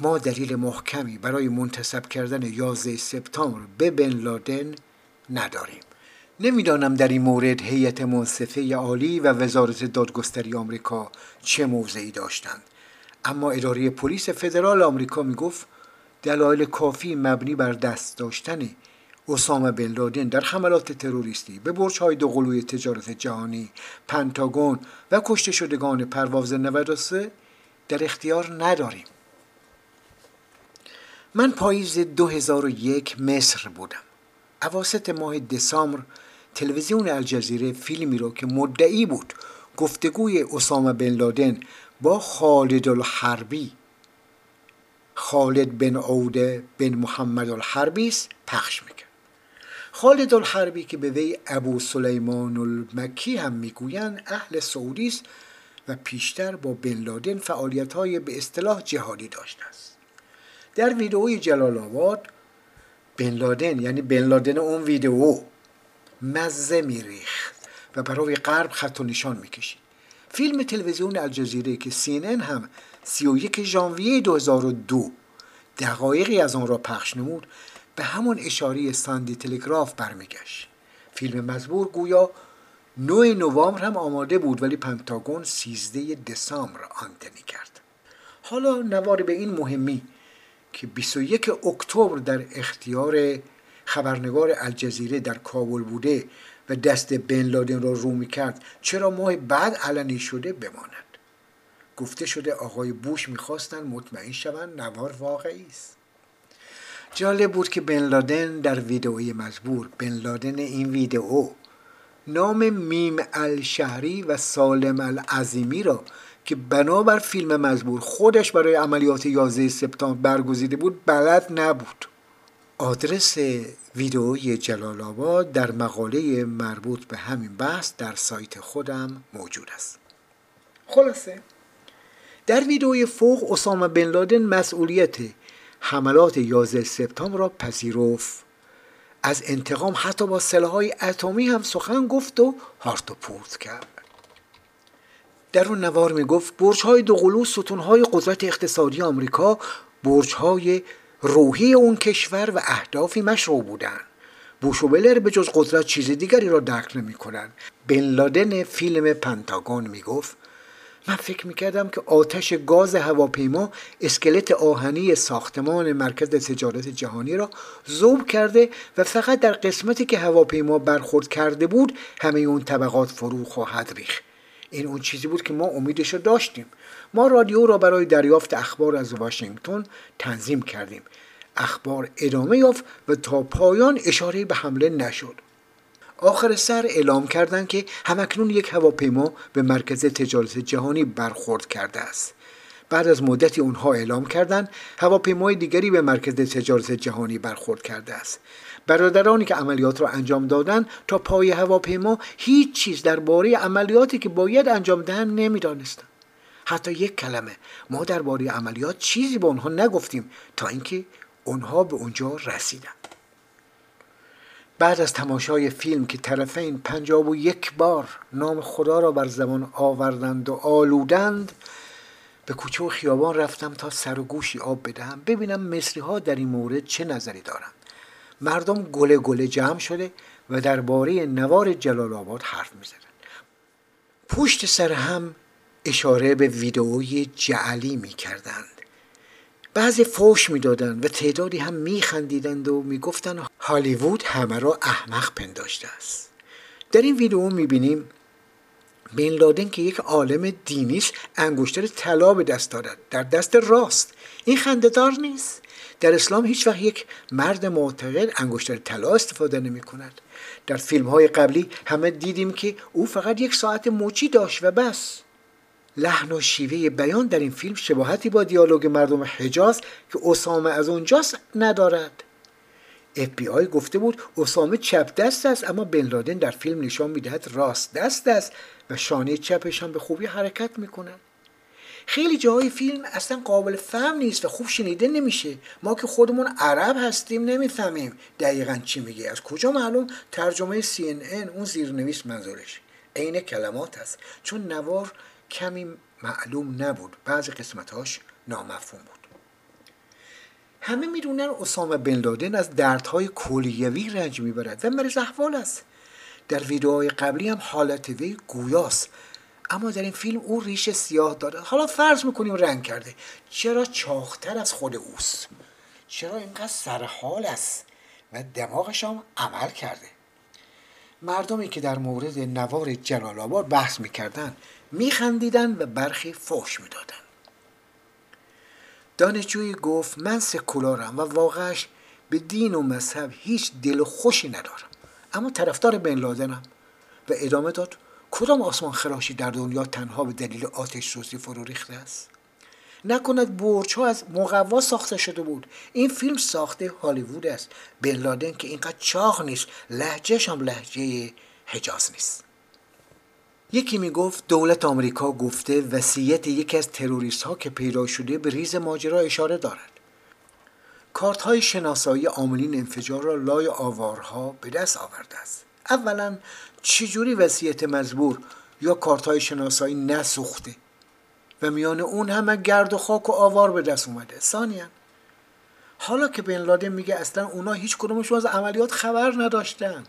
ما دلیل محکمی برای منتصب کردن 11 سپتامبر به بن لادن نداریم. نمی‌دانم در این مورد هیئت منصفه عالی و وزارت دادگستری آمریکا چه موضعی داشتند. اما اداره پلیس فدرال آمریکا می‌گفت دلایل کافی مبنی بر دست داشتن اسامه بن لادن در حملات تروریستی به برج های دوقلوی تجارت جهانی پنتاگون و کشته شدگان پرواز 93 در اختیار نداریم. من پاییز 2001 مصر بودم. اواسط ماه دسامبر تلویزیون الجزیره فیلمی رو که مدعی بود گفتگوی اسامه بن لادن با خالد الحربی خالد بن عوده بن محمد الحربی است پخش می‌کرد. خالد الحربی که به وی ابو سلیمان المکی هم می‌گویند اهل سعودی است و پیشتر با بن لادن فعالیت های به اصطلاح جهادی داشته است. در ویدئوی جلال آباد بن لادن یعنی بن لادن اون ویدئو مزه میریخت و برای غرب خط و نشان می‌کشید. فیلم تلویزیون الجزیره که سی هم 31 ژانویه 2002 دقایقی از آن را پخش نمود به همون اشاره ساندی تلگراف برمیگشت. فیلم مزبور گویا 9 نوامبر هم آماده بود ولی پنتاگون 13 دسامبر آنتنی کرد. حالا نواری به این مهمی که 21 اکتبر در اختیار خبرنگار الجزیره در کابل بوده و دست بن لادن را رو می‌کرد چرا ماه بعد علنی شده بماند؟ گفته شده آقای بوش می‌خواستن مطمئن شوند نوار واقعی است. جالب بود که بن لادن در ویدئوی مزبور بن لادن این ویدئو نام میم الشهری و سالم العظیمی را که بنابر فیلم مزبور خودش برای عملیات 11 سپتامبر برگزیده بود بلد نبود. آدرس ویدئوی جلال آباد در مقاله مربوط به همین بحث در سایت خودم موجود است. خلاصه در ویدئوی فوق اسامه بن لادن مسئولیت حملات 11 سپتامبر را پذیرفت. از انتقام حتی با سلاحهای اتمی هم سخن گفت و هارت و پورت کرد. در اون نوار می گفت برج های دوقلو ستون های قدرت اقتصادی آمریکا برج های روحی اون کشور و اهدافی مشروع بودند بوش و بلر به جز قدرت چیز دیگری را درک نمی کنند بن لادن فیلم پنتاگون می گفت من فکر می‌کردم که آتش گاز هواپیما اسکلت آهنی ساختمان مرکز تجارت جهانی را زوب کرده و فقط در قسمتی که هواپیما برخورد کرده بود همه اون طبقات فرو خواهد ریخت. این اون چیزی بود که ما امیدش رو داشتیم. ما رادیو را برای دریافت اخبار از واشنگتن تنظیم کردیم. اخبار ادامه یافت و تا پایان اشاره به حمله نشد. آخر سر اعلام کردند که همکنون یک هواپیما به مرکز تجارت جهانی برخورد کرده است. بعد از مدتی اونها اعلام کردند هواپیمای دیگری به مرکز تجارت جهانی برخورد کرده است. برادرانی که عملیات را انجام دادند تا پای هواپیما هیچ چیز درباره عملیاتی که باید انجام دهند نمی‌دانستند. حتی یک کلمه ما درباره عملیات چیزی به آنها نگفتیم تا اینکه آنها به اونجا رسیدند. بعد از تماشای فیلم که طرفین پنجاب و یک بار نام خدا را بر زبان آوردند و آلودند به کوچه و خیابان رفتم تا سر و گوشی آب بدهم. ببینم مصری ها در این مورد چه نظری دارند. مردم گله گله جمع شده و درباره نوار جلال آباد حرف می‌زدند. پشت سر هم اشاره به ویدئوی جعلی می‌کردند. بعضی فوش می‌دادند و تعدادی هم میخندیدند و می‌گفتند هالیوود همه را احمق پنداشته است. در این ویدئو می‌بینیم بین لادن که یک عالم دینی است انگشتر طلا به دست دارد در دست راست. این خندهدار نیست. در اسلام هیچ وقت یک مرد معتقد انگشتر طلا استفاده نمی کند در فیلم های قبلی همه دیدیم که او فقط یک ساعت موچی داشت و بس. لحن و شیوه بیان در این فیلم شباهتی با دیالوگ مردم حجاز که اسامه از اونجاست ندارد. اف بی آی گفته بود اسامه چپ دست است اما بن لادن در فیلم نشان می‌دهد راست دست است و شانه چپش هم به خوبی حرکت می‌کند. خیلی جاهای فیلم اصلا قابل فهم نیست و خوب شنیده نمیشه. ما که خودمون عرب هستیم نمی‌فهمیم دقیقا چی میگه. از کجا معلوم؟ ترجمه CNN اون زیرنویس منظورش. عین کلمات است. چون نوار کمی معلوم نبود. بعضی قسمتاش نامفهوم بود. همه می‌دونن اسامه بن لادن از دردهای کلیوی رنج می‌برد و مریض احوال است. در ویدئوهای قبلی هم حالت وی گویاست. اما در این فیلم او ریش سیاه داره حالا فرض می‌کنیم رنگ کرده. چرا چاختر از خود اوست؟ چرا اینقدر سرحال است و دماغش هم عمل کرده؟ مردمی که در مورد نوار جلال آباد بحث می‌کردن میخندیدن و برخی فوش می‌دادن. دانشجویی گفت من سکولارم و واقعش به دین و مذهب هیچ دل خوشی ندارم. اما طرفدار بن لادنم. و ادامه داد کدام آسمان خراشی در دنیا تنها به دلیل آتش سوزی فرو ریخته است؟ نکند برج ها از مقوا ساخته شده بود. این فیلم ساخته هالیوود است. بن لادن که اینقدر چاق نیست لحجهش هم لحجه حجاز نیست. یکی می‌گفت دولت آمریکا گفته وسیعت یکی از تروریست ها که پیدا شده به ریز ماجرا اشاره دارد. کارت های شناسایی عاملین انفجار را لای آوارها به دست آورده است. اولا چجوری وسیعت مزبور یا کارت های شناسایی نسوخته و میان اون همه گرد و خاک و آوار به دست اومده؟ ثانیا حالا که بن لادن میگه اصلا اونا هیچ کدومشون از عملیات خبر نداشتن.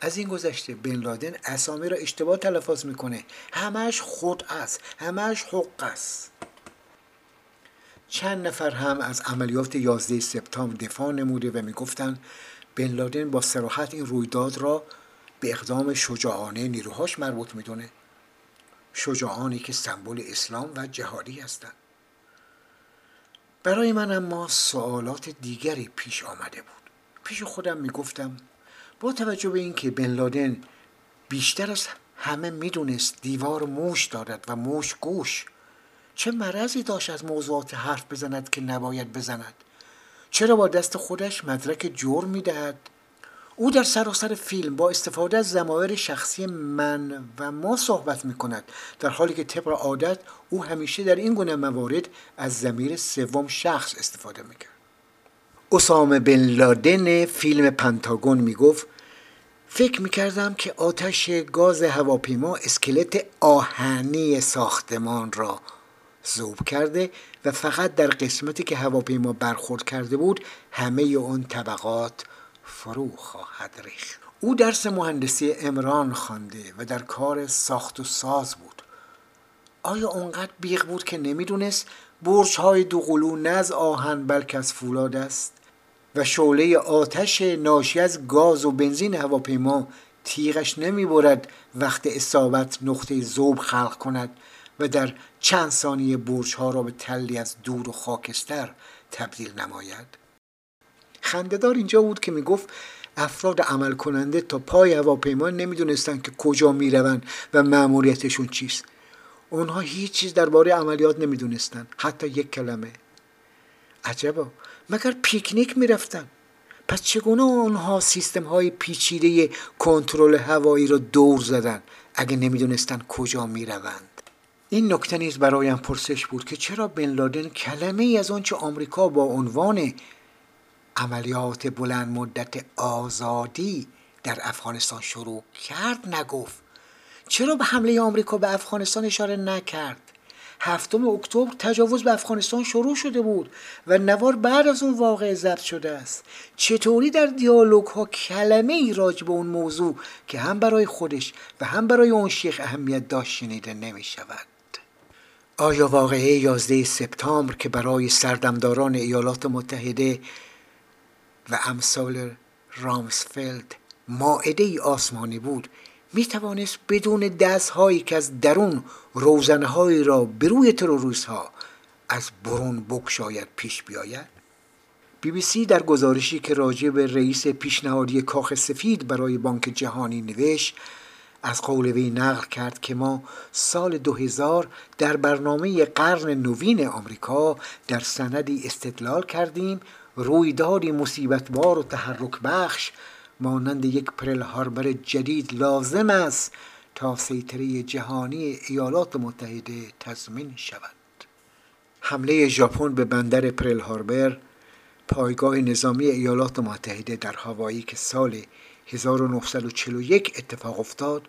از این گذشته بن لادن اسامی را اشتباه تلفظ می‌کنه. همش خود است. همش حق است. چند نفر هم از عملیات 11 سپتامبر دفاع نموده و می‌گفتند بن لادن با سراحت این رویداد را به اقدام شجاعانه نیروهاش مربوط می‌دونه. شجاعانی که سمبل اسلام و جهادی هستند. برای من اما سوالات دیگری پیش آمده بود. پیش خودم می‌گفتم با توجه به اینکه بن لادن بیشتر از همه می‌دونست دیوار موش دارد و موش گوش چه مرضی داشت از موضوعات حرف بزند که نباید بزند چرا با دست خودش مدرک جرم می‌دهد او در سراسر فیلم با استفاده از زمایر شخصی من و ما صحبت می کند در حالی که طبق عادت او همیشه در این گونه موارد از زمیر سوم شخص استفاده می کرد. اسامه بن لادن فیلم پنتاگون می گفت فکر می کردم که آتش گاز هواپیما اسکلت آهنی ساختمان را زوب کرده و فقط در قسمتی که هواپیما برخورد کرده بود همه اون طبقات فرو خواهد ریخت. او درس مهندسی امران خوانده و در کار ساخت و ساز بود. آیا اونقدر بیغ بود که نمی‌دونست برج های دوقلو نه از آهن بلکه از فولاد است؟ و شعله آتش ناشی از گاز و بنزین هواپیما تیغش نمی‌برد وقت اصابت نقطه زوب خلق کند و در چند ثانیه برج ها را به تلی از دور و خاکستر تبدیل نماید. خندهدار اینجا بود که می‌گفت افراد عمل کننده تا پای هواپیما نمی‌دونستند که کجا می‌روند و مأموریتشون چیست. اونها هیچ چیز درباره عملیات نمی‌دونستند حتی یک کلمه. عجبا مگر پیکنیک می‌رفتن؟ پس چگونه آنها سیستم های پیچیده کنترل هوایی را دور زدن اگه نمی‌دونستن کجا می‌روند؟ این نکته نیز برایم پرسش بود که چرا بن لادن کلمه ای از آنچه آمریکا با عنوان عملیات بلند مدت آزادی در افغانستان شروع کرد نگفت. چرا به حمله آمریکا به افغانستان اشاره نکرد؟ هفتم اکتبر تجاوز به افغانستان شروع شده بود و نوار بعد از اون واقع ضبط شده است. چطوری در دیالوگ ها کلمه ای راج به اون موضوع که هم برای خودش و هم برای اون شیخ اهمیت داشت شنیده نمی شود آیا واقعه 11 سپتامبر که برای سردمداران ایالات متحده و امثال رامسفلد ماعده آسمانی بود می توانست بدون دست هایی که از درون روزنه هایی را به روی تروریست ها از برون بکشاید پیش بیاید؟ بی بی سی در گزارشی که راجع به رئیس پیشنهادی کاخ سفید برای بانک جهانی نوشت از قول وی نقل کرد که ما سال 2000 در برنامه قرن نوین آمریکا در سندی استدلال کردیم رویدادی مصیبتبار و تحرک بخش مانند یک پرل هاربر جدید لازم است تا سیطره جهانی ایالات متحده تضمین شود. حمله ژاپن به بندر پرل هاربر پایگاه نظامی ایالات متحده در هوایی که سال 1941 اتفاق افتاد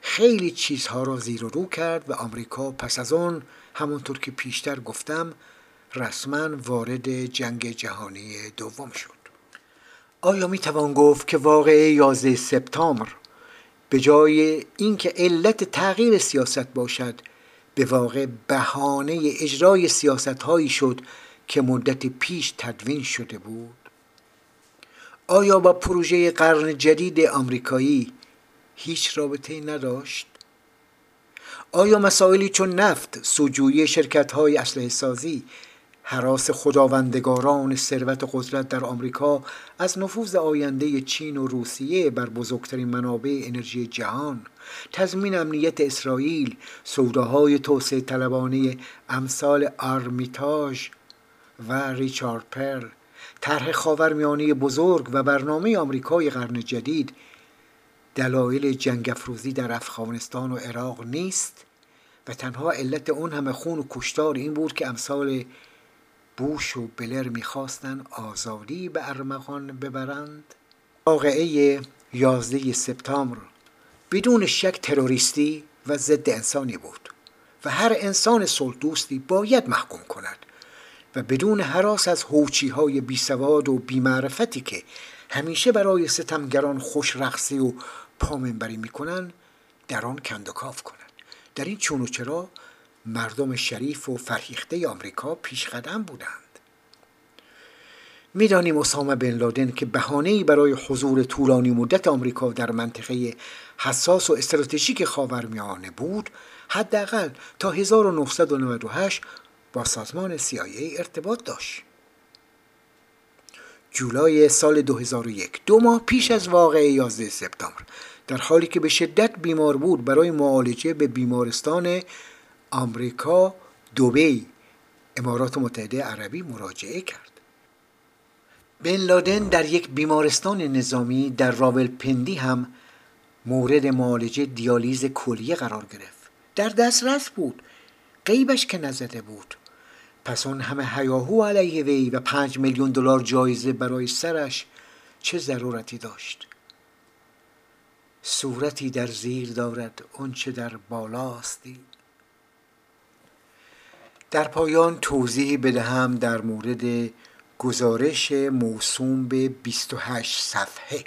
خیلی چیزها را زیر و رو کرد و آمریکا پس از آن همونطور که پیشتر گفتم رسما وارد جنگ جهانی دوم شد. آیا می توان گفت که واقعه 11 سپتامبر به جای اینکه علت تغییر سیاست باشد به واقع بهانه اجرای سیاست هایی شد که مدت پیش تدوین شده بود؟ آیا با پروژه قرن جدید آمریکایی هیچ رابطه نداشت؟ آیا مسائلی چون نفت سوجویی شرکت های اسلحه سازی حراس خداوندگاران ثروت قدرت در آمریکا از نفوذ آینده چین و روسیه بر بزرگترین منابع انرژی جهان تضمین امنیت اسرائیل سوداهای توسعه طلبانه امثال آرمیتاژ و ریچارد پرل طرح خاورمیانه بزرگ و برنامه آمریکای قرن جدید دلایل جنگ افروزی در افغانستان و عراق نیست و تنها علت اون همه خون و کشتار این بود که امثال بوش و بلر می‌خواستن آزادی به ارمغان ببرند. واقعه 11 سپتامبر بدون شک تروریستی و ضد انسانی بود و هر انسان صلح باید محکوم کند و بدون حراس از هوچی های بیسواد و بیمعرفتی که همیشه برای ستمگران خوش رقصی و پامنبری می‌کنن در آن کندکاف کنند در این چون و چرا مردم شریف و فرهیخته آمریکا پیشقدم بودند. می‌دانیم اسامه بن لادن که بهانه‌ای برای حضور طولانی مدت آمریکا در منطقه حساس و استراتژیک خاورمیانه بود حداقل تا 1998 با سازمان CIA ارتباط داشت. جولای سال 2001 دو ماه پیش از واقعه 11 سپتامبر در حالی که به شدت بیمار بود برای معالجه به بیمارستان آمریکا دوبی امارات متحده عربی مراجعه کرد. بن لادن در یک بیمارستان نظامی در راولپندی هم مورد معالجه دیالیز کلیه قرار گرفت. در دسترس بود. قیبش که نزده بود. پس اون همه هیاهو علیه وی و پنج میلیون دلار جایزه برای سرش چه ضرورتی داشت؟ صورتی در زیر دارد چه در بالاستی در پایان توضیحی بدهم در مورد گزارش موسوم به 28 صفحه.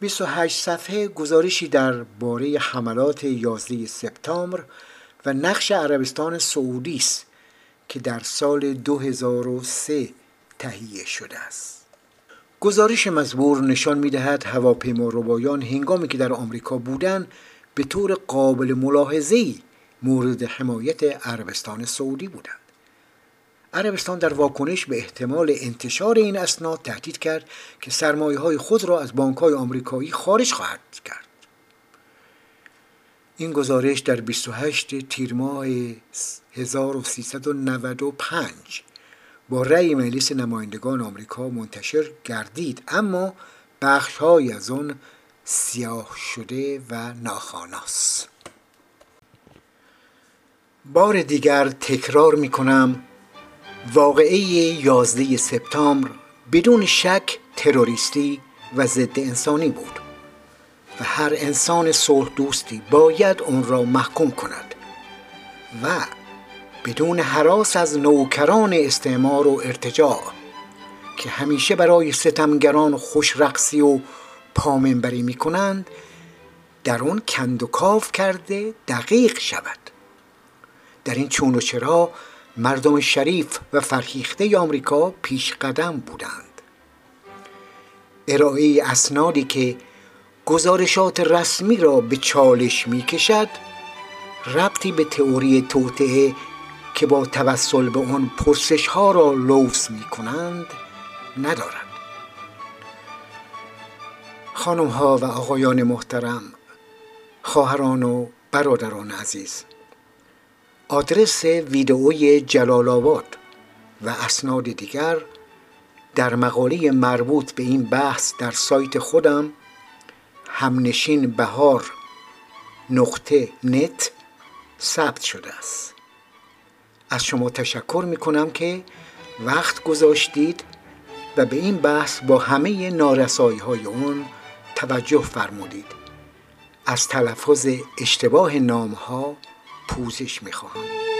28 صفحه گزارشی در باره حملات 11 سپتامبر و نقش عربستان سعودی است که در سال 2003 تهیه شده است. گزارش مزبور نشان می‌دهد هواپیما ربایان هنگامی که در آمریکا بودند به طور قابل ملاحظه‌ای مورد حمایت عربستان سعودی بودند. عربستان در واکنش به احتمال انتشار این اسناد تهدید کرد که سرمایه های خود را از بانک های آمریکایی خارج خواهد کرد. این گزارش در 28 تیر ماه 1395 با رأی مجلس نمایندگان آمریکا منتشر گردید اما بخش های از آن سیاه شده و ناخاناس بار دیگر تکرار می کنم واقعه 11 سپتامبر بدون شک تروریستی و ضد انسانی بود و هر انسان صلح دوستی باید اون را محکوم کند و بدون حراس از نوکران استعمار و ارتجاع که همیشه برای ستمگران خوش رقصی و پامنبری می کنند در آن کند و کاف کرده دقیق شود. در این چون و چرا مردم شریف و فرهیخته آمریکا پیش قدم بودند. ارائه اسنادی که گزارشات رسمی را به چالش می کشد ربطی به تئوری توطعه که با توسل به آن پرسش ها را لوس می کنند ندارد. خانم ها و آقایان محترم خواهران و برادران عزیز آدرس ویدئوی جلال آباد و اسناد دیگر در مقاله مربوط به این بحث در سایت خودم همنشین بهار نقطه نت ثبت شده است. از شما تشکر می کنم که وقت گذاشتید و به این بحث با همه نارسایی های اون توجه فرمودید. از تلفظ اشتباه نام ها پوزش می خواهم